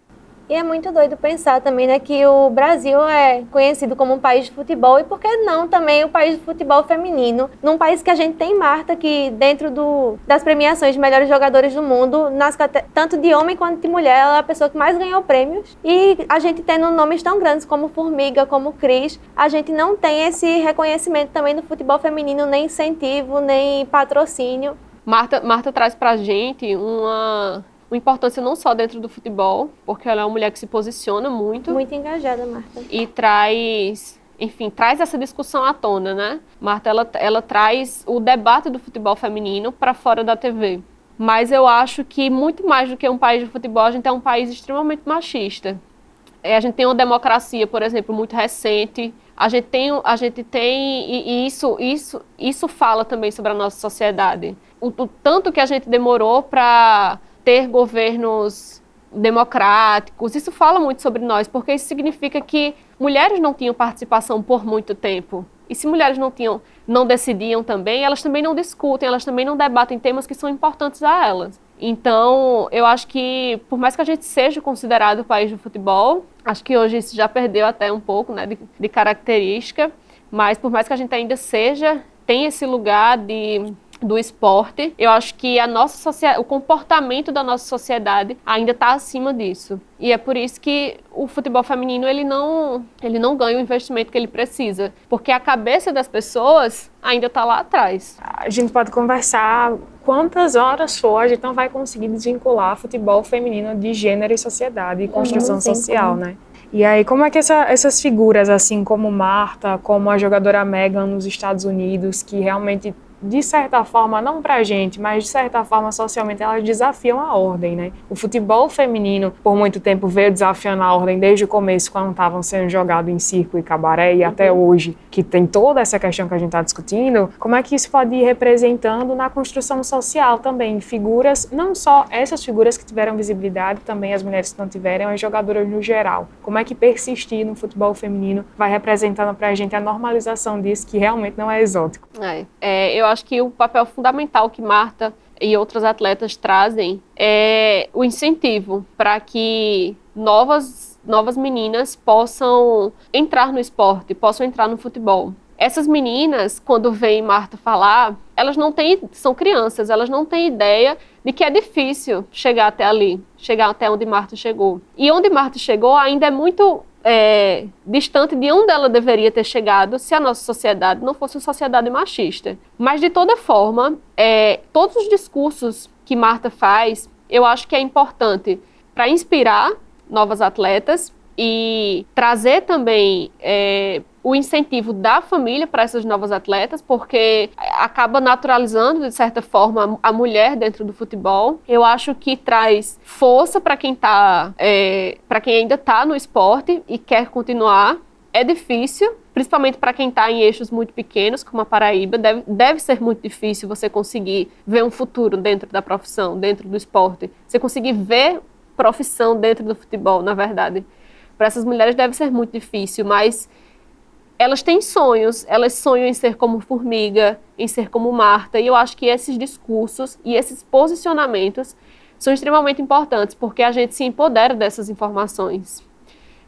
E é muito doido pensar também né, que o Brasil é conhecido como um país de futebol e por que não também o país de futebol feminino, num país que a gente tem Marta, que dentro do, das premiações de melhores jogadores do mundo, nas, tanto de homem quanto de mulher, ela é a pessoa que mais ganhou prêmios. E a gente tendo nomes tão grandes como Formiga, como Cris, a gente não tem esse reconhecimento também do futebol feminino, nem incentivo, nem patrocínio. Marta, Marta traz pra gente uma uma importância não só dentro do futebol, porque ela é uma mulher que se posiciona muito. Muito engajada, Marta. E traz enfim, traz essa discussão à tona, né? Marta, ela, ela traz o debate do futebol feminino para fora da TV. Mas eu acho que muito mais do que um país de futebol, a gente é um país extremamente machista. É, a gente tem uma democracia, por exemplo, muito recente. A gente tem, a gente tem e, isso, isso, isso fala também sobre a nossa sociedade. O, o tanto que a gente demorou para ter governos democráticos. Isso fala muito sobre nós, porque isso significa que mulheres não tinham participação por muito tempo. E se mulheres não tinham, não decidiam também, elas também não discutem, elas também não debatem temas que são importantes a elas. Então, eu acho que, por mais que a gente seja considerado o país do futebol, acho que hoje isso já perdeu até um pouco né, de, de característica, mas por mais que a gente ainda seja, tem esse lugar de do esporte, eu acho que a nossa o comportamento da nossa sociedade ainda está acima disso. E é por isso que o futebol feminino ele não, ele não ganha o investimento que ele precisa, porque a cabeça das pessoas ainda está lá atrás. A gente pode conversar quantas horas for, a gente não vai conseguir desvincular futebol feminino de gênero e sociedade e construção social, né? E aí, como é que essa, essas figuras, assim como Marta, como a jogadora Megan nos Estados Unidos, que realmente de certa forma, não pra gente, mas de certa forma socialmente, elas desafiam a ordem, né? O futebol feminino, por muito tempo, veio desafiando a ordem desde o começo, quando estavam sendo jogados em circo e cabaré, e até uhum. hoje, que tem toda essa questão que a gente está discutindo, como é que isso pode ir representando na construção social também? Figuras, não só essas figuras que tiveram visibilidade, também as mulheres que não tiveram, as jogadoras no geral. Como é que persistir no futebol feminino vai representando pra gente a normalização disso, que realmente não é exótico? É, é eu acho que o papel fundamental que Marta e outras atletas trazem é o incentivo para que novas, novas meninas possam entrar no esporte, possam entrar no futebol. essas meninas, quando veem Marta falar, elas não têm, são crianças, elas não têm ideia de que é difícil chegar até ali, chegar até onde Marta chegou. E onde Marta chegou ainda é muito é, distante de onde ela deveria ter chegado se a nossa sociedade não fosse uma sociedade machista. Mas, de toda forma, é, todos os discursos que Marta faz, eu acho que é importante para inspirar novas atletas e trazer também é, o incentivo da família para essas novas atletas, porque acaba naturalizando, de certa forma, a mulher dentro do futebol. Eu acho que traz força para quem tá, é, quem ainda está no esporte e quer continuar. É difícil, principalmente para quem está em eixos muito pequenos, como a Paraíba, deve, deve ser muito difícil você conseguir ver um futuro dentro da profissão, dentro do esporte. Você conseguir ver profissão dentro do futebol, na verdade. Para essas mulheres deve ser muito difícil, mas elas têm sonhos, elas sonham em ser como Formiga, em ser como Marta, e eu acho que esses discursos e esses posicionamentos são extremamente importantes, porque a gente se empodera dessas informações.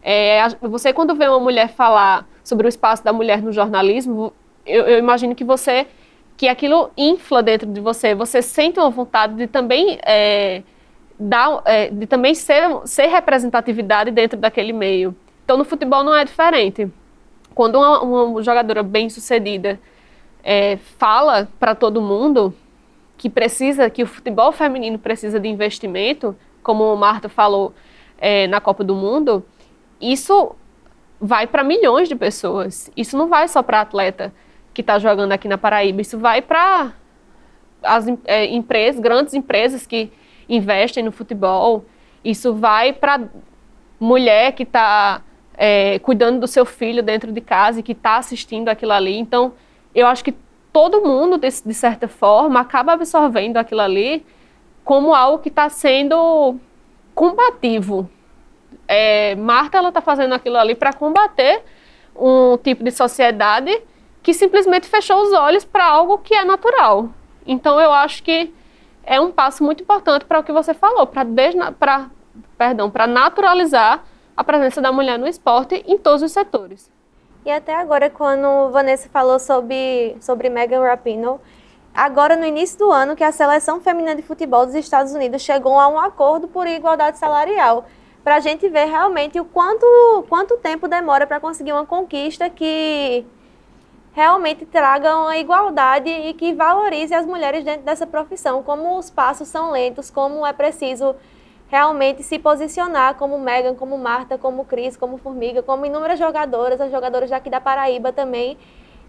É, você, quando vê uma mulher falar sobre o espaço da mulher no jornalismo, eu, eu imagino que você, que aquilo infla dentro de você, você sente uma vontade de também é, dar, é, de também ser, ser representatividade dentro daquele meio. Então, no futebol não é diferente quando uma, uma jogadora bem sucedida é, fala para todo mundo que precisa, que o futebol feminino precisa de investimento, como o Marta falou é, na Copa do Mundo, isso vai para milhões de pessoas. Isso não vai só para atleta que está jogando aqui na Paraíba, isso vai para as é, empresas, grandes empresas que investem no futebol. Isso vai para mulher que está é, cuidando do seu filho dentro de casa e que está assistindo aquilo ali. Então, eu acho que todo mundo, de, de certa forma, acaba absorvendo aquilo ali como algo que está sendo combativo. É, Marta ela está fazendo aquilo ali para combater um tipo de sociedade que simplesmente fechou os olhos para algo que é natural. Então eu acho que é um passo muito importante para o que você falou, para perdão, para naturalizar a presença da mulher no esporte em todos os setores. E até agora, quando Vanessa falou sobre, sobre Megan Rapinoe, agora no início do ano que a seleção feminina de futebol dos Estados Unidos chegou a um acordo por igualdade salarial, para a gente ver realmente o quanto, quanto tempo demora para conseguir uma conquista que realmente traga uma igualdade e que valorize as mulheres dentro dessa profissão, como os passos são lentos, como é preciso realmente se posicionar como Megan, como Marta, como Cris, como Formiga, como inúmeras jogadoras, as jogadoras daqui da Paraíba também,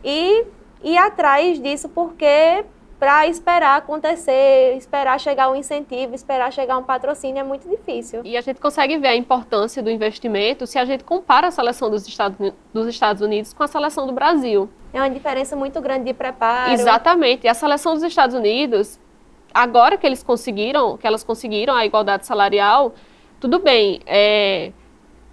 e ir atrás disso porque para esperar acontecer, esperar chegar um incentivo, esperar chegar um patrocínio é muito difícil. E a gente consegue ver a importância do investimento se a gente compara a seleção dos Estados, dos Estados Unidos com a seleção do Brasil. É uma diferença muito grande de preparo. Exatamente. E a seleção dos Estados Unidos, agora que eles conseguiram, que elas conseguiram a igualdade salarial, tudo bem, é,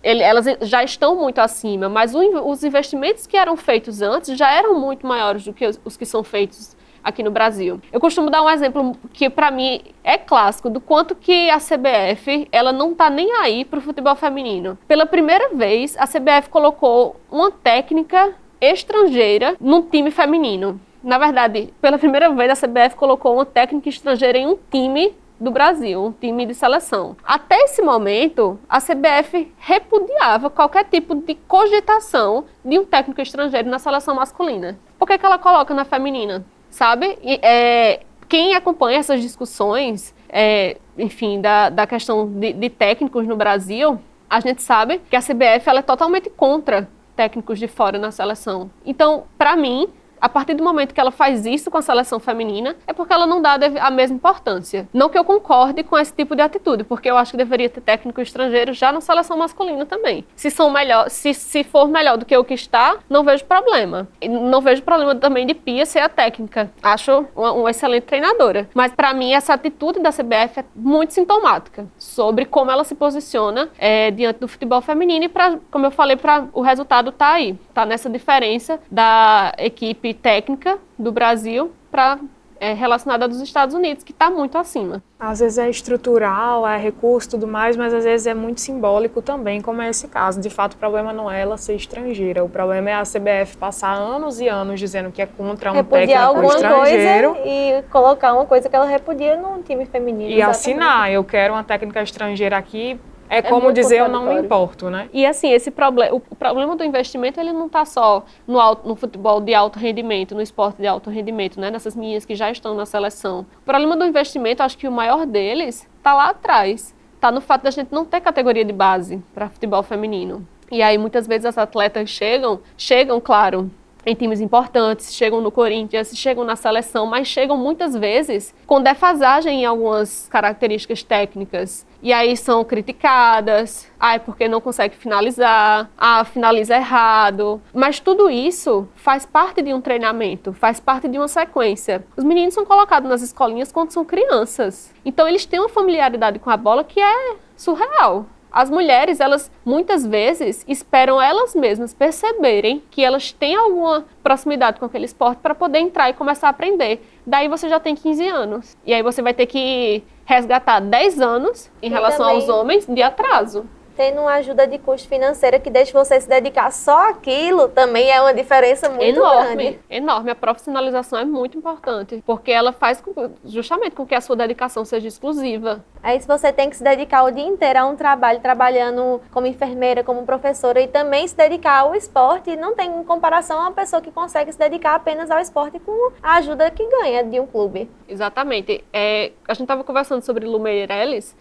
ele, elas já estão muito acima, mas o, os investimentos que eram feitos antes já eram muito maiores do que os, os que são feitos aqui no Brasil. Eu costumo dar um exemplo que para mim é clássico do quanto que a CBF ela não está nem aí para o futebol feminino. Pela primeira vez, a CBF colocou uma técnica estrangeira num time feminino. Na verdade, pela primeira vez a CBF colocou uma técnica estrangeira em um time do Brasil, um time de seleção. Até esse momento, a CBF repudiava qualquer tipo de cogitação de um técnico estrangeiro na seleção masculina. Por que, que ela coloca na feminina? Sabe? E, é, quem acompanha essas discussões, é, enfim, da, da questão de, de, técnicos no Brasil, a gente sabe que a CBF ela é totalmente contra técnicos de fora na seleção. Então, para mim, a partir do momento que ela faz isso com a seleção feminina, é porque ela não dá a mesma importância. Não que eu concorde com esse tipo de atitude, porque eu acho que deveria ter técnico estrangeiro já na seleção masculina também. Se são melhor, se, se for melhor do que o que está, não vejo problema. Não vejo problema também de Pia ser a técnica. Acho uma, uma excelente treinadora. Mas para mim essa atitude da CBF é muito sintomática sobre como ela se posiciona é, diante do futebol feminino e para, como eu falei, o resultado tá aí, tá nessa diferença da equipe técnica do Brasil para é, relacionada dos Estados Unidos, que está muito acima. Às vezes é estrutural, é recurso e tudo mais, mas às vezes é muito simbólico também, como é esse caso. De fato, o problema não é ela ser estrangeira, o problema é a CBF passar anos e anos dizendo que é contra um Repudiar técnico alguma estrangeiro. coisa e colocar uma coisa que ela repudia no time feminino. E exatamente. assinar, eu quero uma técnica estrangeira aqui, é, como muito dizer eu não me importo, né? E assim, esse problema, o problema do investimento, ele não está só no, alto, no futebol de alto rendimento, no esporte de alto rendimento, né? Nessas meninas que já estão na seleção. O problema do investimento, acho que o maior deles está lá atrás. Está no fato da gente não ter categoria de base para futebol feminino. E aí, muitas vezes, as atletas chegam, chegam, claro, em times importantes, chegam no Corinthians, chegam na seleção, mas chegam muitas vezes com defasagem em algumas características técnicas. E aí são criticadas, ai, porque não consegue finalizar, ah, finaliza errado. Mas tudo isso faz parte de um treinamento, faz parte de uma sequência. Os meninos são colocados nas escolinhas quando são crianças. Então eles têm uma familiaridade com a bola que é surreal. As mulheres, elas muitas vezes esperam elas mesmas perceberem que elas têm alguma proximidade com aquele esporte para poder entrar e começar a aprender. Daí você já tem 15 anos. E aí você vai ter que resgatar 10 anos em E relação também- aos homens de atraso. Tendo uma ajuda de custo financeira que deixa você se dedicar só àquilo, também é uma diferença muito enorme, grande. enorme. A profissionalização é muito importante, porque ela faz com- justamente com que a sua dedicação seja exclusiva. Aí se você tem que se dedicar o dia inteiro a um trabalho, trabalhando como enfermeira, como professora, e também se dedicar ao esporte, não tem comparação a uma pessoa que consegue se dedicar apenas ao esporte com a ajuda que ganha de um clube. Exatamente. É, a gente estava conversando sobre Lu Meirelles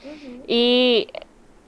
e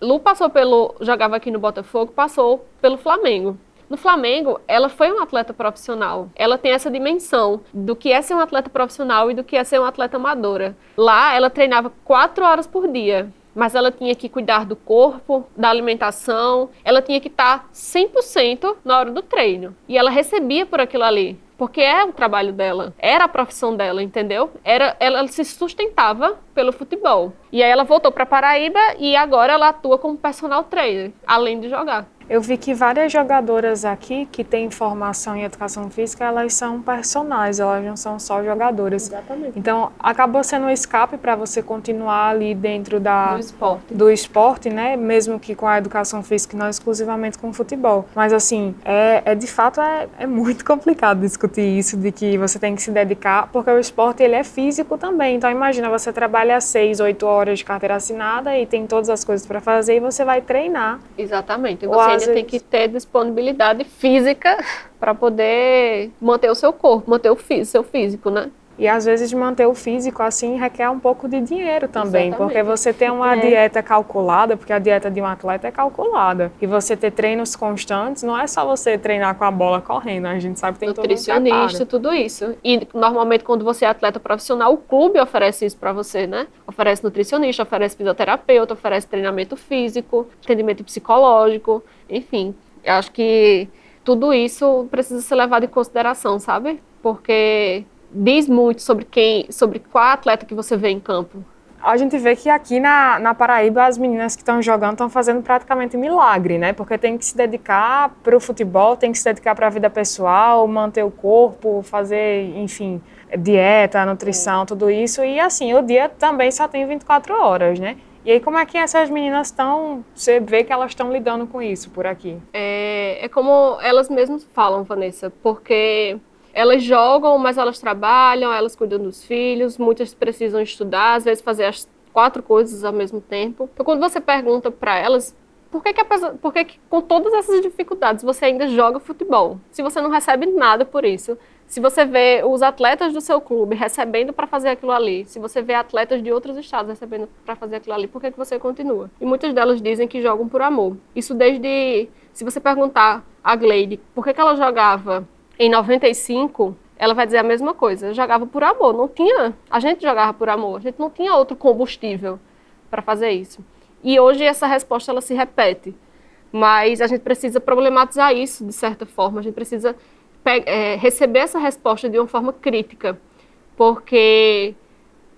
Lu passou pelo. jogava aqui no Botafogo, passou pelo Flamengo. No Flamengo, ela foi uma atleta profissional. Ela tem essa dimensão do que é ser uma atleta profissional e do que é ser uma atleta amadora. Lá, ela treinava quatro horas por dia. Mas ela tinha que cuidar do corpo, da alimentação, ela tinha que estar 100% na hora do treino. E ela recebia por aquilo ali. Porque é o trabalho dela, era a profissão dela, entendeu? Era, ela se sustentava pelo futebol. E aí ela voltou para Paraíba e agora ela atua como personal trainer, além de jogar. Eu vi que várias jogadoras aqui que têm formação em educação física, elas são personagens, elas não são só jogadoras. Exatamente. Então, acabou sendo um escape para você continuar ali dentro da, Do esporte. do esporte, né? Mesmo que com a educação física, e não exclusivamente com o futebol. Mas, assim, é, é de fato é, é muito complicado discutir isso, de que você tem que se dedicar, porque o esporte ele é físico também. Então, imagina, você trabalha seis, oito horas de carteira assinada e tem todas as coisas para fazer e você vai treinar. Exatamente. Você ainda tem vezes- que ter disponibilidade física para poder manter o seu corpo, manter o fí- seu físico, né? E às vezes manter o físico assim requer um pouco de dinheiro também, Exatamente. porque você ter uma É. dieta calculada, porque a dieta de um atleta é calculada, e você ter treinos constantes, não é só você treinar com a bola correndo, a gente sabe que tem todo Nutricionista, tudo isso. E normalmente quando você é atleta profissional, o clube oferece isso para você, né? Oferece nutricionista, oferece fisioterapeuta, oferece treinamento físico, atendimento psicológico, enfim. Eu acho que tudo isso precisa ser levado em consideração, sabe? Porque diz muito sobre quem, sobre qual atleta que você vê em campo. A gente vê que aqui na, na Paraíba as meninas que estão jogando estão fazendo praticamente milagre, né? Porque tem que se dedicar para o futebol, tem que se dedicar para a vida pessoal, manter o corpo, fazer, enfim, dieta, nutrição, tudo isso. E assim, o dia também só tem 24 horas, né? E aí, como é que essas meninas estão? Você vê que elas estão lidando com isso por aqui? É, é como elas mesmas falam, Vanessa, porque elas jogam, mas elas trabalham, elas cuidam dos filhos, muitas precisam estudar, às vezes fazer as quatro coisas ao mesmo tempo. Então, quando você pergunta para elas por que, que, por que, que com todas essas dificuldades você ainda joga futebol, se você não recebe nada por isso, se você vê os atletas do seu clube recebendo para fazer aquilo ali, se você vê atletas de outros estados recebendo para fazer aquilo ali, por que, que você continua? E muitas delas dizem que jogam por amor. Isso desde. Se você perguntar a Gleide por que, que ela jogava em 95, ela vai dizer a mesma coisa. Eu jogava por amor. Não tinha. A gente jogava por amor. A gente não tinha outro combustível para fazer isso. E hoje essa resposta ela se repete. Mas a gente precisa problematizar isso de certa forma. A gente precisa eh, receber essa resposta de uma forma crítica. Porque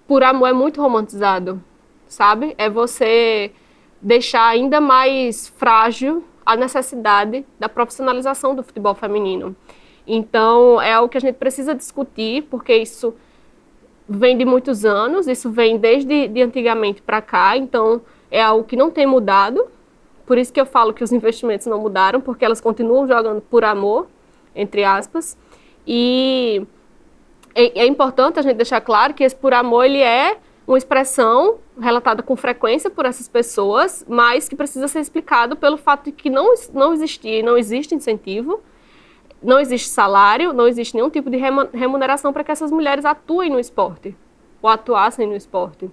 por amor é muito romantizado, sabe? É você deixar ainda mais frágil a necessidade da profissionalização do futebol feminino. Então, é algo que a gente precisa discutir, porque isso vem de muitos anos, isso vem desde de antigamente para cá, então é algo que não tem mudado. Por isso que eu falo que os investimentos não mudaram, porque elas continuam jogando por amor, entre aspas. E é, é importante a gente deixar claro que esse por amor ele é uma expressão relatada com frequência por essas pessoas, mas que precisa ser explicado pelo fato de que não, não existia não existe incentivo, não existe salário, não existe nenhum tipo de remuneração para que essas mulheres atuem no esporte, ou atuassem no esporte.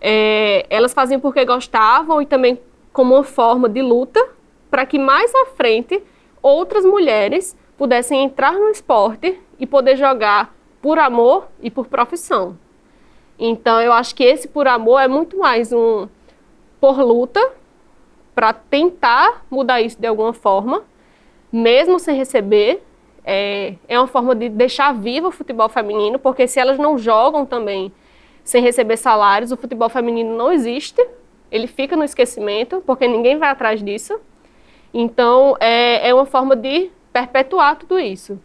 É, elas faziam porque gostavam e também como uma forma de luta para que mais à frente outras mulheres pudessem entrar no esporte e poder jogar por amor e por profissão. Então, eu acho que esse por amor é muito mais um por luta para tentar mudar isso de alguma forma, mesmo sem receber. É, é uma forma de deixar vivo o futebol feminino, porque se elas não jogam também sem receber salários, o futebol feminino não existe, ele fica no esquecimento, porque ninguém vai atrás disso. Então, é, é uma forma de perpetuar tudo isso.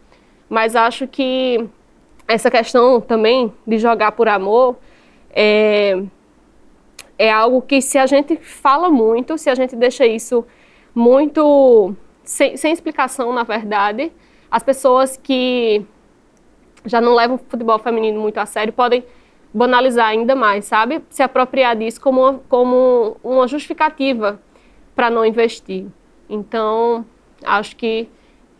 Mas acho que essa questão também de jogar por amor é, é algo que se a gente fala muito, se a gente deixa isso muito sem, sem explicação, na verdade, as pessoas que já não levam o futebol feminino muito a sério podem banalizar ainda mais, sabe? Se apropriar disso como uma, como uma justificativa para não investir. Então, acho que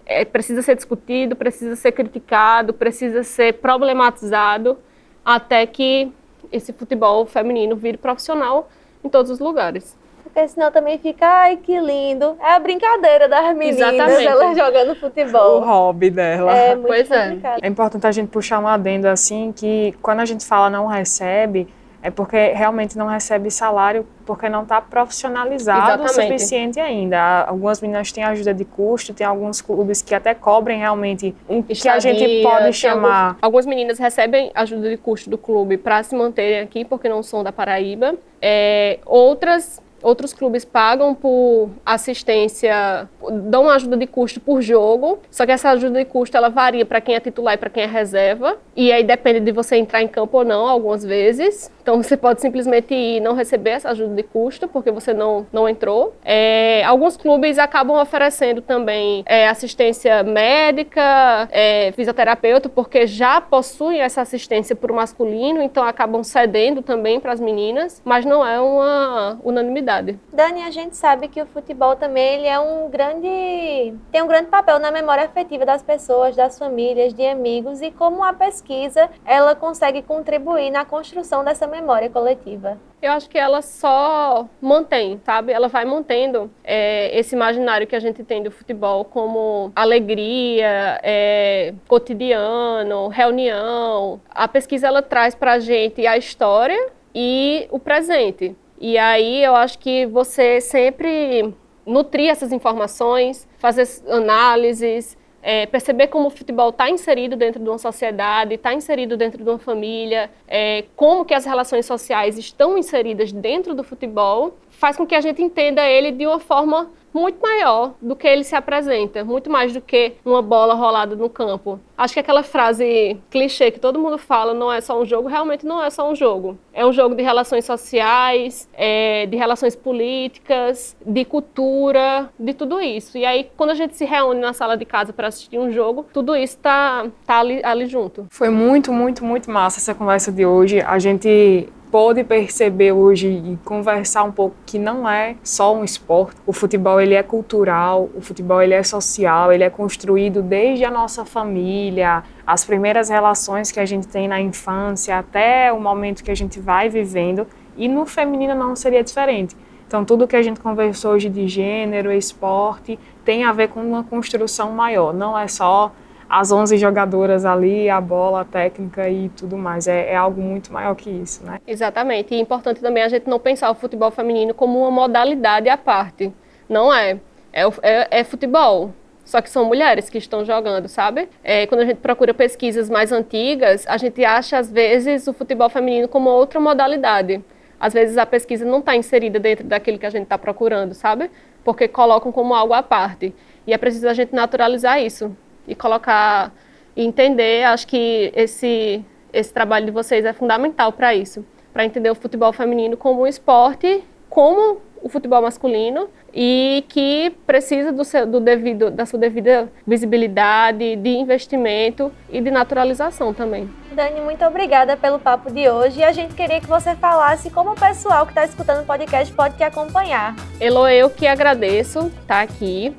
é, precisa ser discutido, precisa ser criticado, precisa ser problematizado até que esse futebol feminino vire profissional em todos os lugares. Porque senão também fica, ai que lindo. É a brincadeira das meninas, Exatamente. elas jogando futebol. O hobby dela. É muito pois é. complicado. É. é importante a gente puxar um adendo assim, que quando a gente fala não recebe, é porque realmente não recebe salário porque não está profissionalizado Exatamente. o suficiente ainda. Algumas meninas têm ajuda de custo, tem alguns clubes que até cobrem realmente o que a gente pode chamar. Alguns, algumas meninas recebem ajuda de custo do clube para se manterem aqui porque não são da Paraíba. É, outras Outros clubes pagam por assistência, dão uma ajuda de custo por jogo, só que essa ajuda de custo ela varia para quem é titular e para quem é reserva, e aí depende de você entrar em campo ou não, algumas vezes. Então você pode simplesmente ir e não receber essa ajuda de custo porque você não, não entrou. É, alguns clubes acabam oferecendo também é, assistência médica, é, fisioterapeuta, porque já possuem essa assistência para o masculino, então acabam cedendo também para as meninas, mas não é uma unanimidade. Dani, a gente sabe que o futebol também ele é um grande tem um grande papel na memória afetiva das pessoas, das famílias, de amigos e como a pesquisa ela consegue contribuir na construção dessa memória memória coletiva? Eu acho que ela só mantém, sabe? Ela vai mantendo é, esse imaginário que a gente tem do futebol como alegria, é, cotidiano, reunião. A pesquisa ela traz para a gente a história e o presente. E aí eu acho que você sempre nutrir essas informações, fazer análises, é, perceber como o futebol está inserido dentro de uma sociedade, está inserido dentro de uma família, é, como que as relações sociais estão inseridas dentro do futebol, faz com que a gente entenda ele de uma forma muito maior do que ele se apresenta, muito mais do que uma bola rolada no campo. Acho que aquela frase clichê que todo mundo fala, não é só um jogo, realmente não é só um jogo. É um jogo de relações sociais, é, de relações políticas, de cultura, de tudo isso. E aí, quando a gente se reúne na sala de casa para assistir um jogo, tudo isso está tá ali, ali junto. Foi muito, muito, muito massa essa conversa de hoje. A gente pôde perceber hoje e conversar um pouco que não é só um esporte. O futebol ele é cultural, o futebol ele é social, ele é construído desde a nossa família, as primeiras relações que a gente tem na infância até o momento que a gente vai vivendo. E no feminino não seria diferente. Então, tudo que a gente conversou hoje de gênero, esporte, tem a ver com uma construção maior. Não é só as 11 jogadoras ali, a bola, a técnica e tudo mais. É, é, algo muito maior que isso, né? Exatamente. E é importante também a gente não pensar o futebol feminino como uma modalidade à parte. Não é. É, é, é futebol. Só que são mulheres que estão jogando, sabe? É, quando a gente procura pesquisas mais antigas, a gente acha, às vezes, o futebol feminino como outra modalidade. Às vezes a pesquisa não está inserida dentro daquilo que a gente está procurando, sabe? Porque colocam como algo à parte. E é preciso a gente naturalizar isso e colocar, entender, acho que esse esse trabalho de vocês é fundamental para isso, para entender o futebol feminino como um esporte, como o futebol masculino e que precisa do, seu, do devido, da sua devida visibilidade, de investimento e de naturalização também. Dani, muito obrigada pelo papo de hoje e a gente queria que você falasse como o pessoal que está escutando o podcast pode te acompanhar. Elo, eu que agradeço estar tá aqui.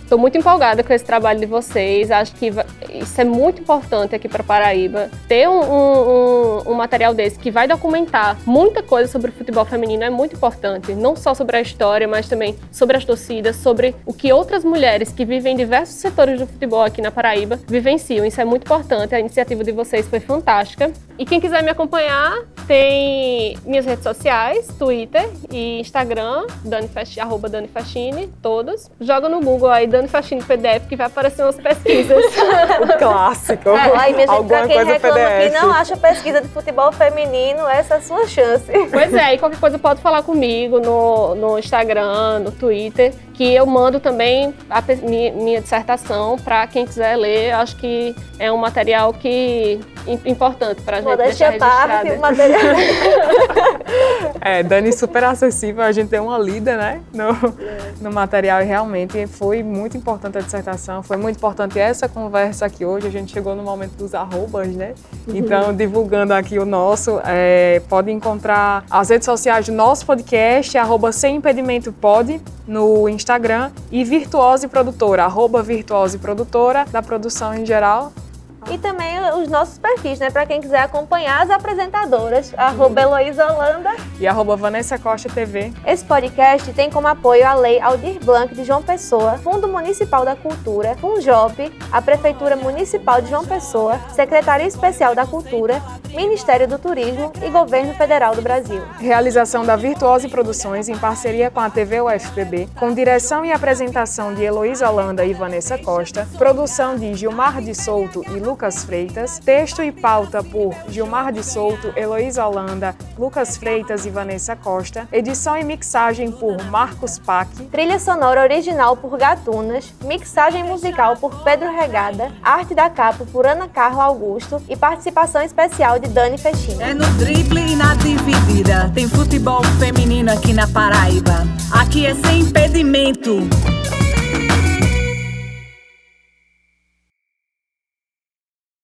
Estou é, muito empolgada com esse trabalho de vocês. Acho que isso é muito importante aqui para Paraíba. Ter um, um, um, material desse que vai documentar muita coisa sobre o futebol feminino é muito importante. Não só sobre a história, mas também sobre as torcidas, sobre o que outras mulheres que vivem em diversos setores do futebol aqui na Paraíba vivenciam. Isso é muito importante. A iniciativa de vocês vocês foi fantástica. E quem quiser me acompanhar, tem minhas redes sociais, Twitter e Instagram, Dani arroba Dani Faxine, todas. Joga no Google aí, Dani Faxine PDF, que vai aparecer umas pesquisas. o clássico. É, aí, minha gente, pra quem reclama PDF. que não acha pesquisa de futebol feminino, essa é a sua chance. Pois é, e qualquer coisa pode falar comigo no, no Instagram, no Twitter que eu mando também a minha, minha dissertação para quem quiser ler. Acho que é um material que importante para a gente deixar registrado. Parte, material. é, Dani super acessível, a gente deu uma lida, né, no, no material e realmente foi muito importante a dissertação, foi muito importante essa conversa aqui hoje, a gente chegou no momento dos arrobas, né, uhum. então divulgando aqui o nosso, é, pode encontrar as redes sociais do nosso podcast, arroba sem impedimento pode, no Instagram e Virtuose Produtora, arroba Virtuose Produtora, da produção em geral, e também os nossos perfis, né? Para quem quiser acompanhar as apresentadoras, arroba Heloísa Holanda e arroba Vanessa Costa TV. Esse podcast tem como apoio a Lei Aldir Blanc de João Pessoa, Fundo Municipal da Cultura, Funjop, a Prefeitura Municipal de João Pessoa, Secretaria Especial da Cultura, Ministério do Turismo e Governo Federal do Brasil. Realização da Virtuose Produções em parceria com a TV UFPB, com direção e apresentação de Heloísa Holanda e Vanessa Costa, produção de Gilmar de Souto e Lucas Freitas, texto e pauta por Gilmar de Souto, Heloísa Holanda, Lucas Freitas e Vanessa Costa, edição e mixagem por Marcos Pac, trilha sonora original por Gatunas, mixagem musical por Pedro Regada, arte da capa por Ana Carla Augusto e participação especial de Dani Fechini. É no drible e na dividida, tem futebol feminino aqui na Paraíba. Aqui é sem impedimento.